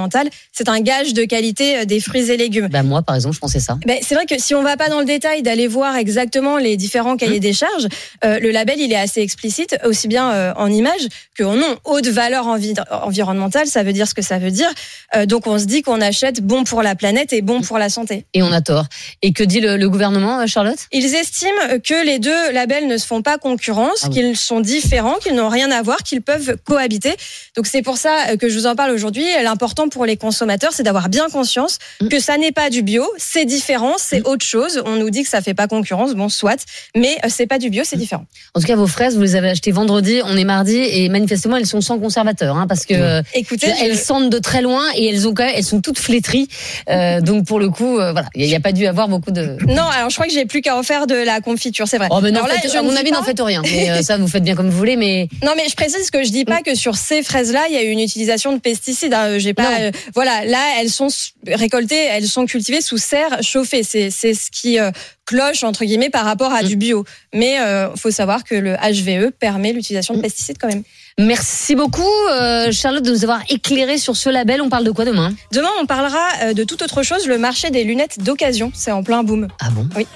c'est un gage de qualité euh, des fruits et légumes. Bah moi, par exemple, je pensais ça. Ben, c'est vrai que si on va pas dans le détail d'aller voir exactement les différents cahiers des charges, euh, le label il est assez explicite, aussi bien euh, en image que en nom. Haute valeur envi- environnementale, ça veut dire ce que ça veut dire. Euh, donc on se dit qu'on achète bon pour la planète et bon pour la santé. Et on a tort. Et que dit le, le gouvernement, Charlotte? Ils estiment que les deux labels ne se font pas concurrence, Ah qu'ils sont différents, qu'ils n'ont rien à voir, qu'ils peuvent cohabiter. Donc c'est pour ça que je vous en parle aujourd'hui. L'important pour les consommateurs, c'est d'avoir bien conscience Mm. que ça n'est pas du bio, c'est différent, c'est autre chose. On nous dit que ça fait pas concurrence, bon soit, mais euh, c'est pas du bio, c'est Mm. différent. En tout cas, vos fraises, vous les avez achetées vendredi, on est mardi, et manifestement, elles sont sans conservateur, hein, parce que euh, Écoutez, elles sentent de très loin et elles ont quand même, elles sont toutes flétries. Euh, donc pour le coup, euh, voilà, il n'y a, pas dû avoir beaucoup de. Non, alors je crois que j'ai plus qu'à en faire de la confiture, c'est vrai. Oh, mais non, Alors là, faites- je à mon avis, n'en faites rien. Mais euh, ça, vous faites bien comme vous voulez, mais Non, mais je précise que je dis pas que sur ces fraises-là, il y a eu une utilisation de pesticides. hein. J'ai pas. Euh, voilà, là, elles sont récoltées, elles sont cultivées sous serre chauffée. C'est, c'est ce qui euh, cloche entre guillemets par rapport à du bio. Mais euh, faut savoir que le HVE permet l'utilisation de pesticides quand même. merci beaucoup, euh, Charlotte, de nous avoir éclairé sur ce label. On parle de quoi demain? Demain, on parlera de toute autre chose. Le marché des lunettes d'occasion, c'est en plein boom. Ah bon? Oui.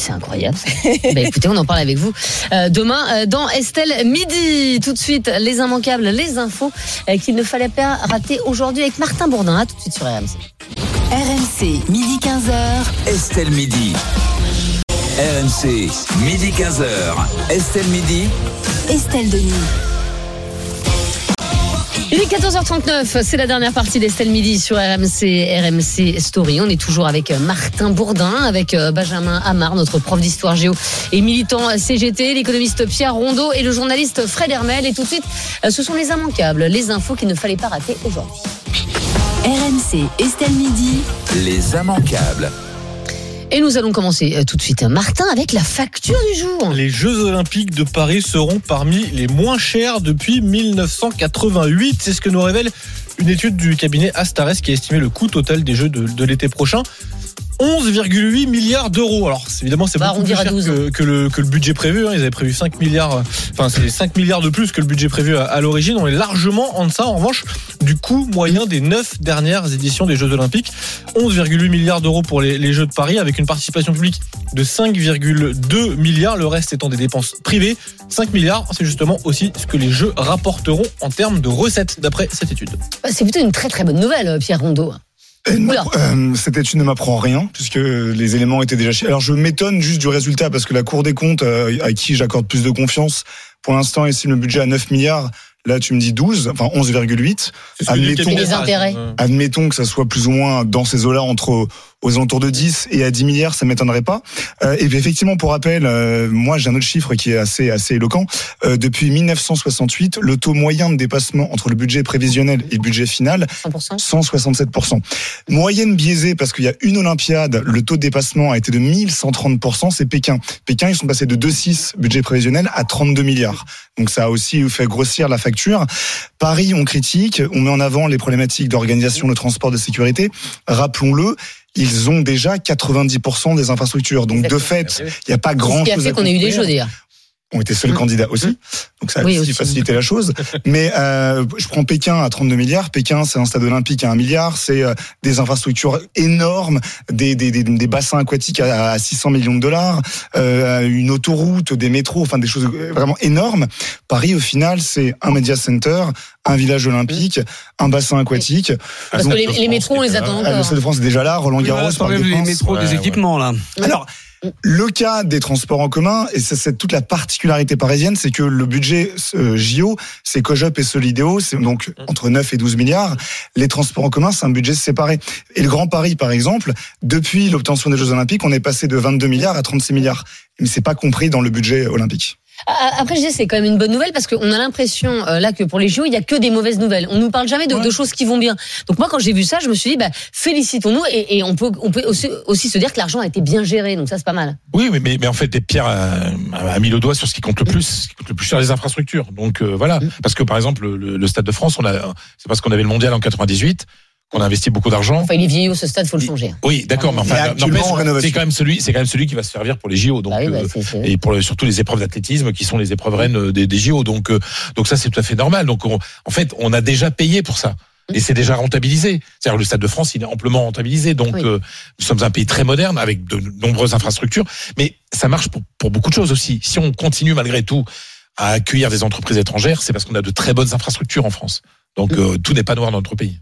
C'est incroyable. ça. bah, écoutez, on en parle avec vous euh, demain euh, dans Estelle Midi. Tout de suite, les immanquables, les infos euh, qu'il ne fallait pas rater aujourd'hui avec Martin Bourdin. À tout de suite sur RMC. RMC, midi 15h. Estelle Midi. RMC, midi 15h. Estelle Midi. Estelle Denis. Il est 14h39, c'est la dernière partie d'Estelle Midi sur RMC, RMC Story. On est toujours avec Martin Bourdin, avec euh, Benjamin Amar, notre prof d'histoire géo et militant CGT, l'économiste Pierre Rondeau et le journaliste Fred Hermel. Et tout de suite, euh, ce sont les immanquables, les infos qu'il ne fallait pas rater aujourd'hui. RMC, Estelle Midi. Les immanquables. Et nous allons commencer euh, tout de suite, Martin, avec la facture du jour. Les Jeux Olympiques de Paris seront parmi les moins chers depuis 1988. C'est ce que nous révèle une étude du cabinet Astares qui a estimé le coût total des Jeux de, de l'été prochain. 11,8 milliards d'euros. Alors évidemment c'est va beaucoup plus cher 12. que, que le, que le budget prévu. hein. Ils avaient prévu 5 milliards. Enfin c'est 5 milliards de plus que le budget prévu à, à l'origine. On est largement en deçà en revanche du coût moyen des 9 dernières éditions des Jeux Olympiques. 11,8 milliards d'euros pour les, les Jeux de Paris avec une participation publique de 5,2 milliards. Le reste étant des dépenses privées. 5 milliards, c'est justement aussi ce que les Jeux rapporteront en termes de recettes d'après cette étude. Bah, C'est plutôt une très très bonne nouvelle, euh, Pierre Rondeau. M'appre- euh, cette étude ne m'apprend rien puisque les éléments étaient déjà. Alors je m'étonne juste du résultat parce que la Cour des comptes, euh, à qui j'accorde plus de confiance, pour l'instant estime le budget à 9 milliards. Là, tu me dis 12, enfin 11,8. C'est ce que dit le Admettons. Euh, admettons que ça soit plus ou moins dans ces eaux-là entre aux alentours de 10 et à 10 milliards, ça m'étonnerait pas. Euh, et puis effectivement, pour rappel, euh, moi j'ai un autre chiffre qui est assez assez éloquent. Euh, depuis 1968, le taux moyen de dépassement entre le budget prévisionnel et le budget final 100%. 167%. Moyenne biaisée parce qu'il y a une Olympiade, le taux de dépassement a été de 1130%, c'est Pékin. Pékin, ils sont passés de 2,6 budget prévisionnel à 32 milliards. Donc ça a aussi fait grossir la facture. Paris, on critique, on met en avant les problématiques d'organisation, de transport, de sécurité. Rappelons-le, ils ont déjà 90% des infrastructures. Donc de fait, il n'y a pas C'est grand ce qui a chose fait qu'on a eu des jeux d'ailleurs. Ont été seuls candidats aussi. Donc ça a Oui, aussi aussi. facilité la chose. Mais euh, je prends Pékin à 32 milliards. Pékin, c'est un stade olympique à 1 milliard. C'est euh, des infrastructures énormes, des, des, des, des bassins aquatiques à, à 600 millions de dollars, euh, une autoroute, des métros, enfin des choses vraiment énormes. Paris, au final, c'est un media center, un village olympique, un bassin aquatique. Parce que les, les métros, on les attend Ah, le encore. Stade de France est déjà là, Roland Garros, Voilà, Parc des les métros des Ouais, équipements là. Alors, le cas des transports en commun, et c'est toute la particularité parisienne, c'est que le budget euh, JO, c'est Cogep et Solidéo, c'est donc entre 9 et 12 milliards. Les transports en commun, c'est un budget séparé. Et le Grand Paris, par exemple, depuis l'obtention des Jeux Olympiques, on est passé de 22 milliards à 36 milliards. Mais c'est pas compris dans le budget olympique. Ah, Après, je dis, c'est quand même une bonne nouvelle parce qu'on a l'impression euh, là que pour les JO, il y a que des mauvaises nouvelles. On nous parle jamais de, de choses qui vont bien. Donc moi, quand j'ai vu ça, je me suis dit, bah, félicitons-nous et, et on peut, on peut aussi, aussi se dire que l'argent a été bien géré. Donc ça, c'est pas mal. Oui, mais, mais, mais en fait, Pierre a, a mis le doigt sur ce qui compte le plus, ce qui compte le plus sur les infrastructures. Donc euh, voilà, parce que par exemple, le, le Stade de France, on a, c'est parce qu'on avait le mondial en 98 qu'on a investi beaucoup d'argent. Enfin, il est vieillot ce stade, faut le changer. Oui, d'accord, mais Il est enfin, c'est quand même celui, c'est quand même celui qui va se servir pour les JO. Donc, Bah oui, bah, euh, et pour le- surtout les épreuves d'athlétisme qui sont les épreuves reines euh, des, des JO. Donc, euh, donc ça c'est tout à fait normal. Donc, on- en fait, on a déjà payé pour ça. Et c'est déjà rentabilisé. C'est-à-dire le Stade de France, il est amplement rentabilisé. Donc, Oui. euh, nous sommes un pays très moderne avec de nombreuses infrastructures. Mais ça marche pour, pour beaucoup de choses aussi. Si on continue malgré tout à accueillir des entreprises étrangères, c'est parce qu'on a de très bonnes infrastructures en France. Donc, euh, tout n'est pas noir dans notre pays.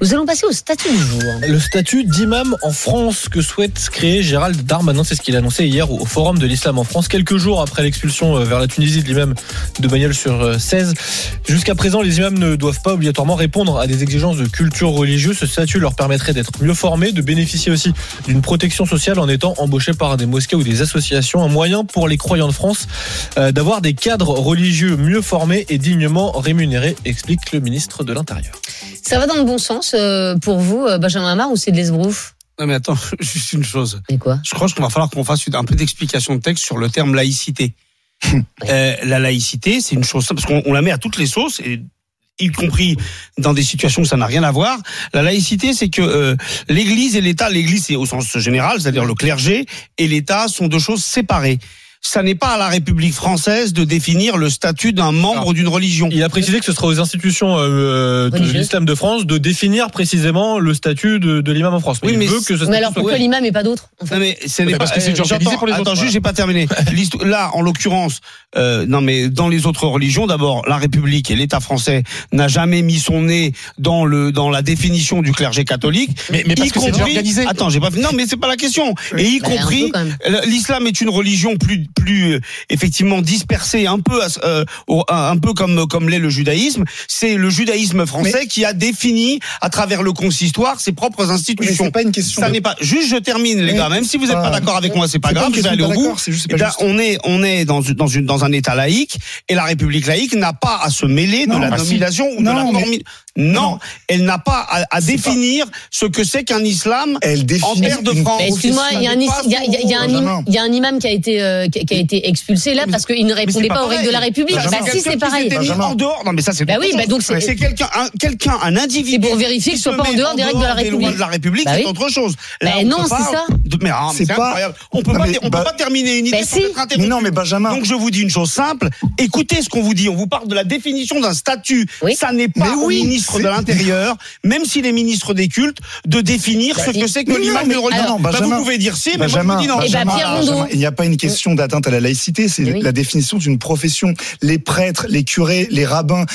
Nous allons passer au statut du jour. Le statut d'imam en France que souhaite créer Gérald Darmanin, c'est ce qu'il a annoncé hier au Forum de l'Islam en France, quelques jours après l'expulsion euh, vers la Tunisie de l'imam de Bagnols sur euh, 16. Jusqu'à présent, les imams ne doivent pas obligatoirement répondre à des exigences de culture religieuse. Ce statut leur permettrait d'être mieux formés, de bénéficier aussi d'une protection sociale en étant embauchés par des mosquées ou des associations. Un moyen pour les croyants de France euh, d'avoir des cadres religieux mieux formés et dignement rémunérés, explique le ministre de l'Intérieur. Ça va dans le bon sens euh, pour vous, euh, Benjamin Hamar, ou c'est de l'esbrouf Non mais attends, juste une chose. Et quoi Je crois qu'il va falloir qu'on fasse un peu d'explication de texte sur le terme laïcité. Euh, la laïcité, c'est une chose simple, parce qu'on on la met à toutes les sauces, et y compris dans des situations où ça n'a rien à voir. La laïcité, c'est que euh, l'Église et l'État, l'Église c'est au sens général, c'est-à-dire le clergé, et l'État sont deux choses séparées. Ça n'est pas à la République française de définir le statut d'un membre d'une religion. Il a précisé que ce sera aux institutions euh, de Religieuses. l'islam de France de définir précisément le statut de, de l'imam en France. Mais Oui, il mais veut que ce Mais alors pourquoi l'imam et pas d'autres en fait Non mais ce n'est pas parce que c'est euh, pour les autres, Attends, juste, j'ai pas terminé. Là, en l'occurrence, euh, non mais dans les autres religions, d'abord, la République et l'État français n'a jamais mis son nez dans le dans la définition du clergé catholique. Mais, mais parce y que compris- organisé. Attends, j'ai pas. Non, mais c'est pas la question. Et y Bah, compris, l'islam est une religion plus plus euh, effectivement dispersée, un peu euh, un peu comme comme l'est le judaïsme. C'est le judaïsme français qui a défini à travers le consistoire ses propres institutions. c'est pas une question. Ça de- n'est pas. Juste, je termine, les Mais gars. Même si vous n'êtes pas pas- d'accord avec moi, c'est pas grave. aller de au bout. Eh ben, on est, on est dans, une- dans une, dans un État laïque et la République laïque n'a pas à se mêler Non, de la bah si. nomination ou de Non, la mais- formi- Non, Non. elle n'a pas à, à définir ce que c'est qu'un islam. Elle définit En terre de France. Excuse-moi, il y a un, il y a imam qui a été euh, qui qui a été expulsé là parce qu'il ne répondait pas, pas aux règles de la. République. Bah c'est si, c'est pareil. Benjamin. en dehors. Non, mais ça, c'est Bah oui, bah donc c'est- c'est quelqu'un, un, quelqu'un, un individu. C'est pour vérifier que ce soit pas en dehors des règles de la République. de la République, Bah c'est autre chose. Bah on non, c'est ça. mais ah, C'est incroyable. On peut pas, bah- terminer une idée Bah. Mais non, mais Benjamin. Donc je vous dis une chose simple. Écoutez ce qu'on vous dit. On vous parle de la définition d'un statut. Oui. Ça n'est pas au ministre de l'Intérieur, même s'il est ministre des cultes, de définir ce que c'est que mais- de religion. Bah, vous Benjamin, pouvez dire si, mais moi je Benjamin, vous dis non. Eh ben, Benjamin, Benjamin, Rondeau. il n'y a pas une question d'atteinte à la laïcité, c'est Eh oui. la définition d'une profession. Les prêtres, les curés, les rabbins,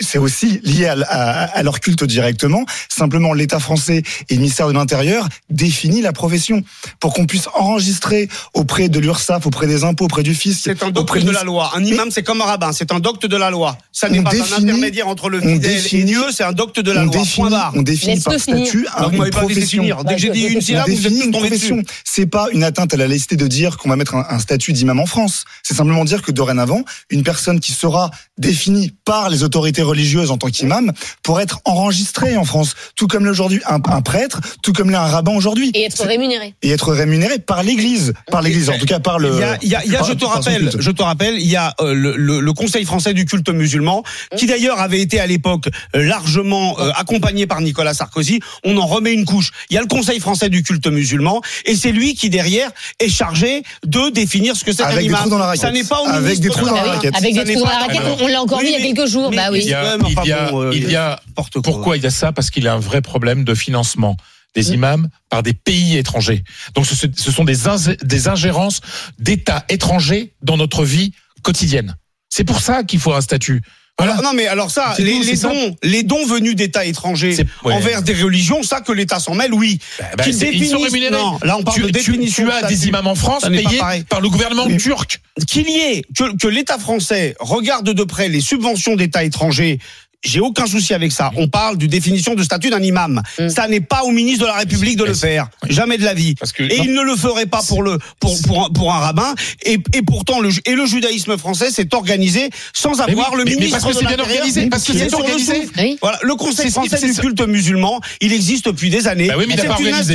c'est aussi lié à, à- à leur culte directement. Simplement, l'État français et le ministère de l'Intérieur définit la profession pour qu'on puisse enregistrer auprès de l'URSSAF, auprès des impôts, auprès du fisc. C'est un docte auprès de la loi. Un imam, c'est comme un rabbin. C'est un docte de la loi. Ça n'est pas un définit- intermédiaire entre le on fidèle et définit- Dieu. C'est un docte de la on loi. Point définit, barre. on définit par statut un- Donc, vous une pas profession. finir. Dès que j'ai dit une syllabe, vous êtes une profession. dessus. C'est pas une atteinte à la laïcité de dire qu'on va mettre un, un statut d'imam en France. C'est simplement dire que dorénavant, une personne qui sera définie par les autorités religieuses en tant qu'imam pourra être enregistrée en France, tout comme aujourd'hui un, un prêtre, tout comme l'est un rabbin aujourd'hui, Et être rémunéré. et être rémunéré par l'Église, par l'Église, en tout cas par le. Il y a, il y a- il y a, par- je te rappelle, je te rappelle, il y a euh, le, le- le Conseil français du culte musulman, qui d'ailleurs avait été à l'époque euh, largement euh, accompagné par Nicolas Sarkozy. On en remet une couche. Il y a le Conseil français du culte musulman, et c'est lui qui derrière est chargé de définir ce que c'est des imam. trous dans la raquette. Ça n'est pas au Avec ministre des de trous dans la raquette. Avec des trous dans la raquette, on l'a encore oui, dit il y a quelques jours. mais- Bah oui. Il y a, Ouais, mais enfin il y a- bon, euh, il y a- pourquoi il y a ça? Parce qu'il y a un vrai problème de financement des imams par des pays étrangers. Donc ce, ce sont des ingérences d'États étrangers dans notre vie quotidienne. C'est pour ça qu'il faut un statut. Voilà. Alors, non mais alors ça, les, tout, les c'est ça. dons, les dons venus d'États étrangers ouais. envers des religions, ça que l'État s'en mêle, oui. Bah, bah, Qu'ils c'est- ils sont définissent- rémunérés. Non, là on parle tu, de définition. tu as de des imams en France payés par le gouvernement Mais- turc. qu'il y ait que, que l'État français regarde de près les subventions d'États étrangers j'ai aucun souci avec ça. On parle du définition de statut d'un imam. Mm. Ça n'est pas au ministre de la République de le faire. Jamais de la vie. Parce que- et non. il ne le ferait pas pour le pour pour un, pour un rabbin. Et, et pourtant le et le judaïsme français s'est organisé sans avoir oui, le mais- mais ministre parce que de c'est bien organisé, parce que c'est organisé. souffle. Oui. Voilà, le Conseil français c'est- du culte musulman, il existe depuis des années. Bah oui, mais il a C'est pas organisé.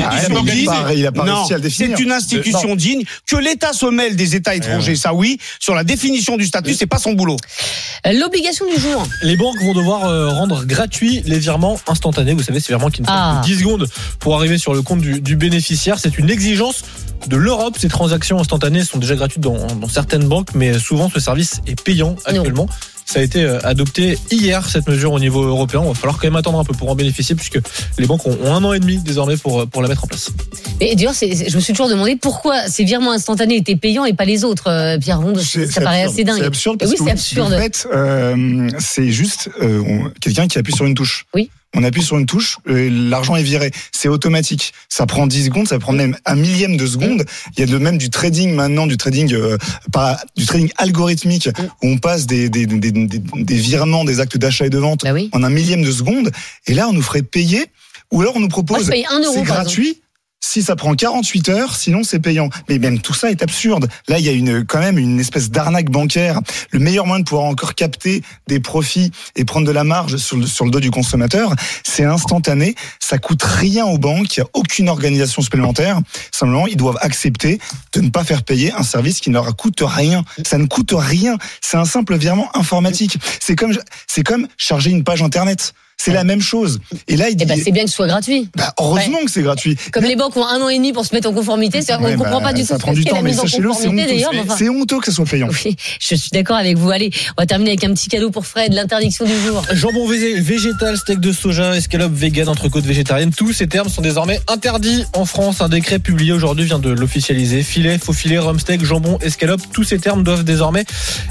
C'est une institution digne. Que l'État se mêle des États étrangers, ça oui. Sur la définition du statut, c'est pas son boulot. L'obligation du jour. Les banques vont devoir euh, rendre gratuits les virements instantanés. Vous savez, ces virements qui ne prennent Ah. que 10 secondes pour arriver sur le compte du, du bénéficiaire. C'est une exigence de l'Europe. Ces transactions instantanées sont déjà gratuites dans, dans certaines banques, mais souvent ce service est payant actuellement. Ça a été euh, adopté hier, cette mesure au niveau européen. Il va falloir quand même attendre un peu pour en bénéficier, puisque les banques ont, un an et demi désormais pour, euh, pour la mettre en place. Mais d'ailleurs, je me suis toujours demandé pourquoi ces virements instantanés étaient payants et pas les autres. euh, Pierre Ronde, ça paraît absurde. assez dingue. C'est absurde Et parce oui, que absurde. En fait, euh, c'est juste euh, on- quelqu'un qui appuie sur une touche. Oui. On appuie sur une touche, l'argent est viré. C'est automatique. Ça prend 10 secondes, ça prend même un millième de seconde. Il y a de même du trading maintenant, du trading euh, pas, du trading algorithmique où on passe des, des, des, des, virements, des actes d'achat et de vente Bah oui. en un millième de seconde. Et là, on nous ferait payer, ou alors on nous propose je paye 1 euro. c'est par gratuit. Si ça prend 48 heures, sinon c'est payant. Mais même tout ça est absurde. Là, il y a une, quand même une espèce d'arnaque bancaire. Le meilleur moyen de pouvoir encore capter des profits et prendre de la marge sur le, dos du consommateur, c'est instantané. Ça coûte rien aux banques. Il n'y a aucune organisation supplémentaire. Simplement, ils doivent accepter de ne pas faire payer un service qui ne leur coûte rien. Ça ne coûte rien. C'est un simple virement informatique. C'est comme, c'est comme charger une page internet. C'est la même chose. Et là, il dit, Eh ben, c'est bien que ce soit gratuit. bah, heureusement que c'est gratuit. Comme les banques ont un an et demi pour se mettre en conformité, c'est- on Ouais, ne comprend bah, pas du tout ça ce prend que du c'est temps, mais sachez-le, honteux. d'ailleurs. mais enfin- C'est honteux que ça soit payant. Oui, je suis d'accord avec vous. Allez, on va terminer avec un petit cadeau pour Fred, l'interdiction du jour. Jambon végé- végétal, steak de soja, escalope vegan, entrecôte végétarienne, tous ces termes sont désormais interdits en France. Un décret publié aujourd'hui vient de l'officialiser. Filet, faux filet, rhum steak, jambon, escalope, tous ces termes doivent désormais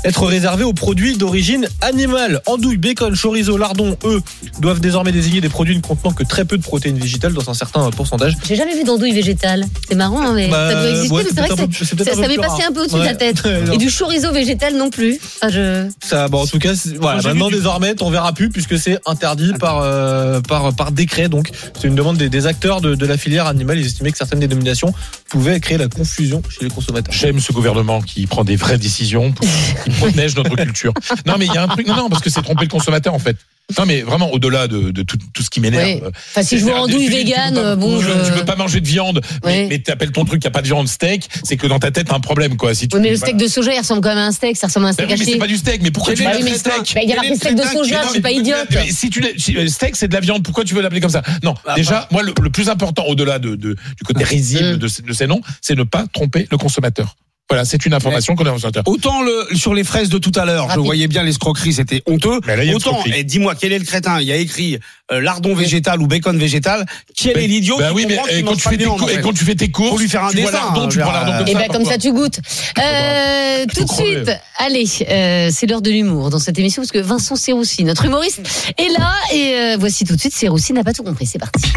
être réservés aux produits d'origine animale. Andouille, bacon, chorizo, lardon, eux, doivent désormais désigner des produits ne contenant que très peu de protéines végétales dans un certain pourcentage. J'ai jamais vu d'andouille végétale. C'est marrant, hein, mais Bah, ça doit exister, ouais, mais c'est vrai que peu- ça, ça m'est passé un peu au-dessus de la tête. Et du chorizo végétal non plus. Enfin, je... Ça, bon, en tout cas, voilà, maintenant désormais, on verra plus puisque c'est interdit par, euh, par, par décret. Donc, c'est une demande des, des acteurs de, de la filière animale. Ils estimaient que certaines dénominations pouvaient créer la confusion chez les consommateurs. J'aime ce gouvernement qui prend des vraies décisions, pour- qui protège notre culture. Non, mais il y a un truc. Non, non, parce que c'est tromper le consommateur en fait. Non, mais vraiment au-delà de, de tout, tout ce qui m'énerve. Oui. Enfin, si je vois C'est-à-dire, andouille tu tu peux vegan, pas- euh, bon, je- tu peux pas manger de viande, mais, Oui. mais t'appelles ton truc, il n'y a pas de viande steak, c'est que dans ta tête, t'as un problème, quoi. Si tu, Oui, mais le voilà. steak de soja, il ressemble quand même à un steak. Ça ressemble à un Ben steak oui, mais c'est pas du steak, mais pourquoi tu Bah veux l'appeler steak bah, il y a marqué steak de soja, je suis pas tu- idiote. Si tu euh, steak, c'est de la viande, pourquoi tu veux l'appeler comme ça? Non, Bah, déjà, moi, le, plus important, au-delà de, de- du côté risible Mm. de, ces- de ces noms, c'est ne pas tromper le consommateur. Voilà, c'est une information qu'on a au consommateur. Autant le, sur les fraises de tout à l'heure, je voyais bien l'escroquerie, c'était honteux. Mais là, il y a Autant, et dis-moi, quel est le crétin? Il y a écrit euh, lardon végétal ou bacon végétal. Quel est l'idiot Ben qui oui, mais et qu'il quand, tu fais tes viande, en et quand tu fais tes courses, Faut lui faire un tu vois dessin, lardon, tu hein, vois lardon comme Et ça. ben comme ça tu goûtes. Euh, tout de crever. suite, allez, euh, c'est l'heure de l'humour dans cette émission parce que Vincent Serroussi, notre humoriste, est là et euh, voici tout de suite Serroussi n'a pas tout compris. C'est parti.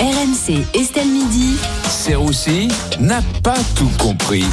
RMC Estelle Midi. Serroussi n'a pas tout compris.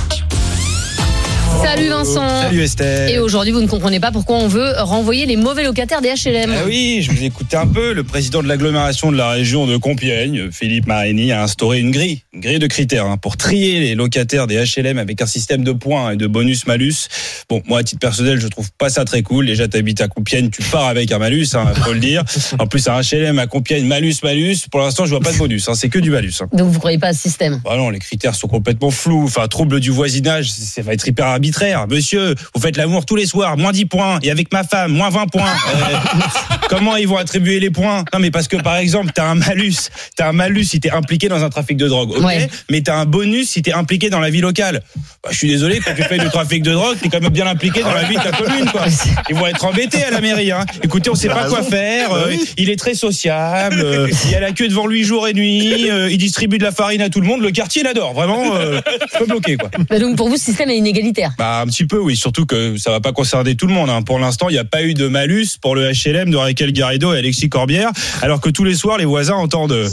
Salut Vincent. Salut Estelle. Et aujourd'hui, vous ne comprenez pas pourquoi on veut renvoyer les mauvais locataires des HLM. Ah oui, je vous écoutais un peu. Le président de l'agglomération de la région de Compiègne, Philippe Marini, a instauré une grille, une grille de critères hein, pour trier les locataires des HLM avec un système de points et de bonus-malus. Bon, moi, à titre personnel, je trouve pas ça très cool. Déjà, t'habites à Compiègne, tu pars avec un malus, hein, faut le dire. En plus, un HLM à Compiègne, malus-malus. Pour l'instant, je vois pas de bonus. Hein, c'est que du malus. Hein. Donc vous croyez pas à ce système? Bah non, les critères sont complètement flous. Enfin, trouble du voisinage, ça va être hyper arbitraire. Monsieur, vous faites l'amour tous les soirs, moins 10 points. Et avec ma femme, moins 20 points. Euh, comment ils vont attribuer les points? Non, mais parce que par exemple, t'as un malus. T'as un malus si t'es impliqué dans un trafic de drogue. Ok? Ouais. Mais t'as un bonus si t'es impliqué dans la vie locale. Bah, je suis désolé, quand tu fais du trafic de drogue, t'es quand même bien impliqué dans la vie de ta commune, quoi. Ils vont être embêtés à la mairie, hein. Écoutez, on sait pas quoi faire. euh, il est très sociable. euh, il y a la queue devant lui jour et nuit. euh, il distribue de la farine à tout le monde. Le quartier l'adore. Vraiment, euh, je peux bloquer, quoi. Bah Donc pour vous, ce système est inégalitaire. Bah un petit peu oui, surtout que ça va pas concerner tout le monde. hein. Pour l'instant, il n'y a pas eu de malus pour le HLM de Raquel Garrido et Alexis Corbière, alors que tous les soirs les voisins entendent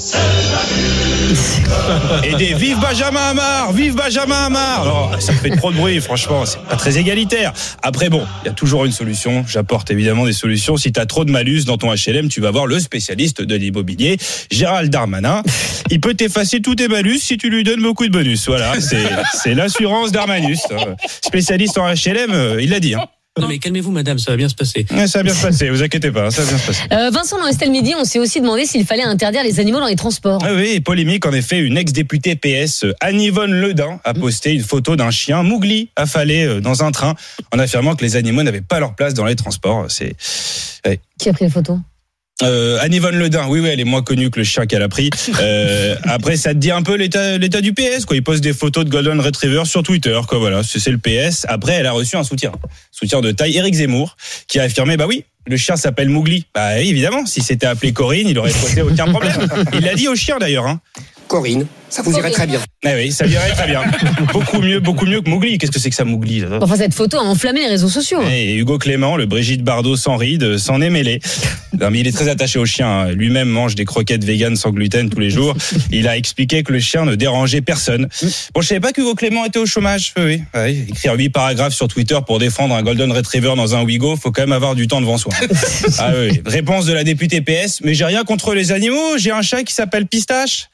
et des vive Benjamin Hamar, vive Benjamin Hamar. Alors ça fait trop de bruit, franchement, c'est pas très égalitaire. Après bon, il y a toujours une solution. J'apporte évidemment des solutions. Si tu as trop de malus dans ton HLM, tu vas voir le spécialiste de l'immobilier, Gérald Darmanin. Il peut t'effacer tous tes malus si tu lui donnes beaucoup de bonus. Voilà, c'est c'est l'assurance Darmanus. Spécialiste en HLM, euh, il l'a dit. Hein. Non mais calmez-vous madame, ça va bien se passer. Ouais, ça va bien se passer, vous inquiétez pas, ça va bien se passer. Euh, Vincent, dans Estelle Midi, on s'est aussi demandé s'il fallait interdire les animaux dans les transports. Ah oui, polémique en effet, une ex-députée PS, euh, Anne-Yvonne Ledin, a posté une photo d'un chien Mougli affalé dans un train en affirmant que les animaux n'avaient pas leur place dans les transports. C'est ouais. Qui a pris les photos Euh, Anne-Yvonne Ledin, oui, oui, elle est moins connue que le chien qu'elle a pris. Euh, après, ça te dit un peu l'état, l'état du PS, quoi. Il poste des photos de Golden Retriever sur Twitter, quoi. Voilà, c'est c'est le PS. Après, elle a reçu un soutien, soutien de taille, Éric Zemmour, qui a affirmé, bah oui. Le chien s'appelle Mougli. Bah évidemment, si c'était appelé Corinne, il aurait posé aucun problème. Il l'a dit au chien d'ailleurs. Hein. Corinne, ça vous irait très bien. Ah oui, ça irait très bien. beaucoup mieux, beaucoup mieux que Mougli. Qu'est-ce que c'est que ça, Mougli là Enfin, cette photo a enflammé les réseaux sociaux. et Hugo Clément, le Brigitte Bardot sans ride, s'en est mêlé. Non, mais il est très attaché au chien. hein. Lui-même mange des croquettes véganes sans gluten tous les jours. Il a expliqué que le chien ne dérangeait personne. Bon, je savais pas qu'Hugo Clément était au chômage. Oui, oui. Ouais, écrire huit paragraphes sur Twitter pour défendre un Golden Retriever dans un Wigo, faut quand même avoir du temps devant soi. Ah oui. Réponse de la députée PS. Mais j'ai rien contre les animaux. J'ai un chat qui s'appelle Pistache.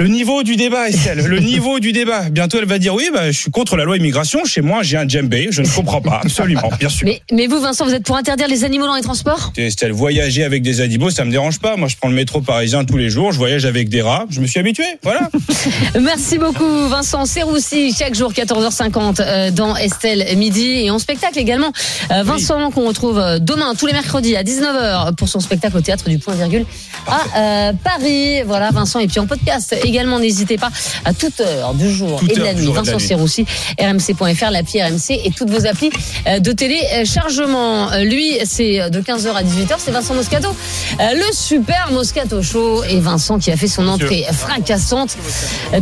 Le niveau du débat, Estelle, le niveau du débat. Bientôt, elle va dire oui, bah, je suis contre la loi immigration. Chez moi, j'ai un djembé. Je ne comprends pas. Absolument, bien sûr. Mais, mais vous, Vincent, vous êtes pour interdire les animaux dans les transports? Estelle, voyager avec des animaux, ça me dérange pas. Moi, je prends le métro parisien tous les jours. Je voyage avec des rats. Je me suis habitué. Voilà. Merci beaucoup, Vincent Serroussi, chaque jour 14h50 euh, dans Estelle Midi et en spectacle également. Euh, Vincent, qu'on retrouve euh, demain, tous les mercredis à 19h pour son spectacle au théâtre du Point Virgule à euh, Paris. Voilà, Vincent. Et puis en podcast également, n'hésitez pas à toute heure du jour Toute et de la nuit. Vincent. Serroussi, rmc.fr, l'appli RMC et toutes vos applis euh, de téléchargement. Euh, Lui, c'est de 15h à 18h, c'est Vincent Moscato, euh, le super Moscato Show. Et Vincent qui a fait son entrée fracassante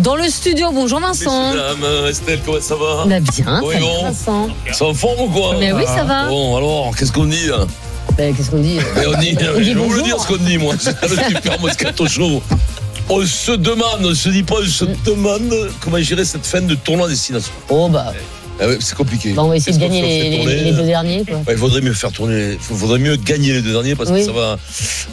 dans le studio. Bonjour Vincent. Madame Estelle, comment ça va Bah bien, Oui, bon. Vincent. C'est en forme ou quoi Mais oui, ça va. Bon, alors, qu'est-ce qu'on dit là Bah, Qu'est-ce qu'on dit? On dit, On dit je vais vous le dire ce qu'on dit, moi. C'est le super Moscato Show. On se demande, on se dit pas, on se demande comment gérer cette fin de tournoi destination. Oh bah, Ah ouais, c'est compliqué. on va essayer de gagner les, tourner, les- les deux derniers. Quoi. Ouais, il vaudrait mieux faire tourner, il faudrait mieux gagner les deux derniers parce Oui. que ça va,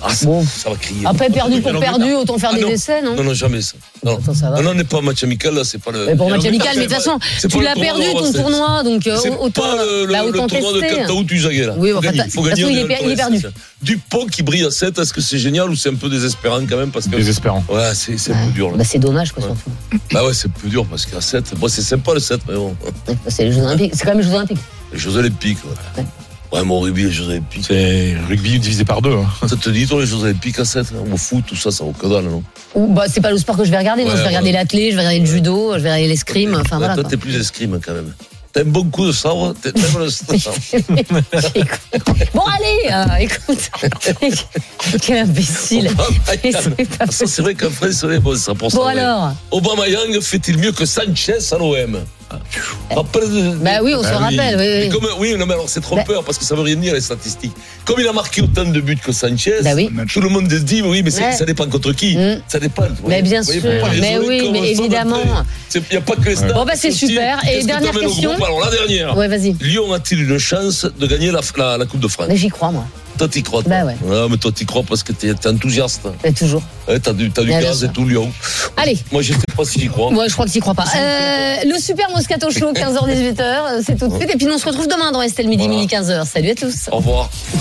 ah, ça, ça va crier. Après, perdu pour perdu, autant faire Ah, des non. essais, non? Non, non, jamais ça. Non, ça va. non, non, on n'est pas en match amical là, c'est pas le. Mais pour match amical, mais de toute façon, tu l'as le perdu ton tournoi, donc euh, C'est autant, pas le, le, bah, le autant tournoi de. Cantaou du. Oui, enfin, faut toute gagner. façon, il est le il est perdu. Dupont qui brille à 7, est-ce que c'est génial ou c'est un peu désespérant quand même parce que Désespérant. Ouais, c'est c'est un peu dur là. Bah, c'est dommage, quoi, surtout. Bah ouais, c'est peu dur parce qu'à 7, bon, c'est sympa le 7, mais bon. Bah, C'est les Jeux Olympiques. C'est quand même les Jeux Olympiques. Les Jeux Olympiques, ouais. Ouais, mon rugby, les Jeux Olympiques. C'est rugby divisé par deux. hein. Ça te dit, toi, les Jeux Olympiques à 7, au foot, tout ça, ça vaut que dalle, non? Ou, bah, c'est pas le sport que je vais regarder. non, Ouais, je vais regarder ouais. l'athlé, je vais regarder le judo, je vais regarder l'escrime. Enfin, Ouais, voilà. Toi, quoi. t'es plus escrime quand même. T'as un bon coup de sabre, t'aimes le sabre. Bon, allez, euh, écoute. Quel imbécile. C'est c'est vrai qu'en France, ouais, bon, ça pour ça. Bon, ouais. alors Obama Yang fait-il mieux que Sanchez à l'OM Bah oui, on se Ah rappelle, oui, oui. Mais comme- oui, non, mais alors c'est trompeur parce que ça veut rien dire les statistiques. Comme il a marqué autant de buts que Sanchez, tout le monde dit oui, mais Ouais. ça dépend contre qui. Ça dépend. Mais bien sûr, mais oui, mais évidemment. Il n'y a pas que les. Bon, bah, c'est super. Et dernière question groupe Alors la dernière? Ouais, vas-y. Lyon a-t-il une chance de gagner la, la, la Coupe de France? Mais j'y crois, moi. Toi, t'y crois toi Bah ouais. mais toi, t'y crois parce que t'es enthousiaste. Mais toujours. Ouais, t'as du, t'as du Ouais, gaz et tout, Lyon. Allez. Moi, je sais pas si j'y crois. Moi, je crois que tu crois pas. Euh, le super Moscato Show, 15h-18h, c'est tout de suite. Et puis, on se retrouve demain dans Estelle Midi, midi 15h. Salut à tous. Au revoir.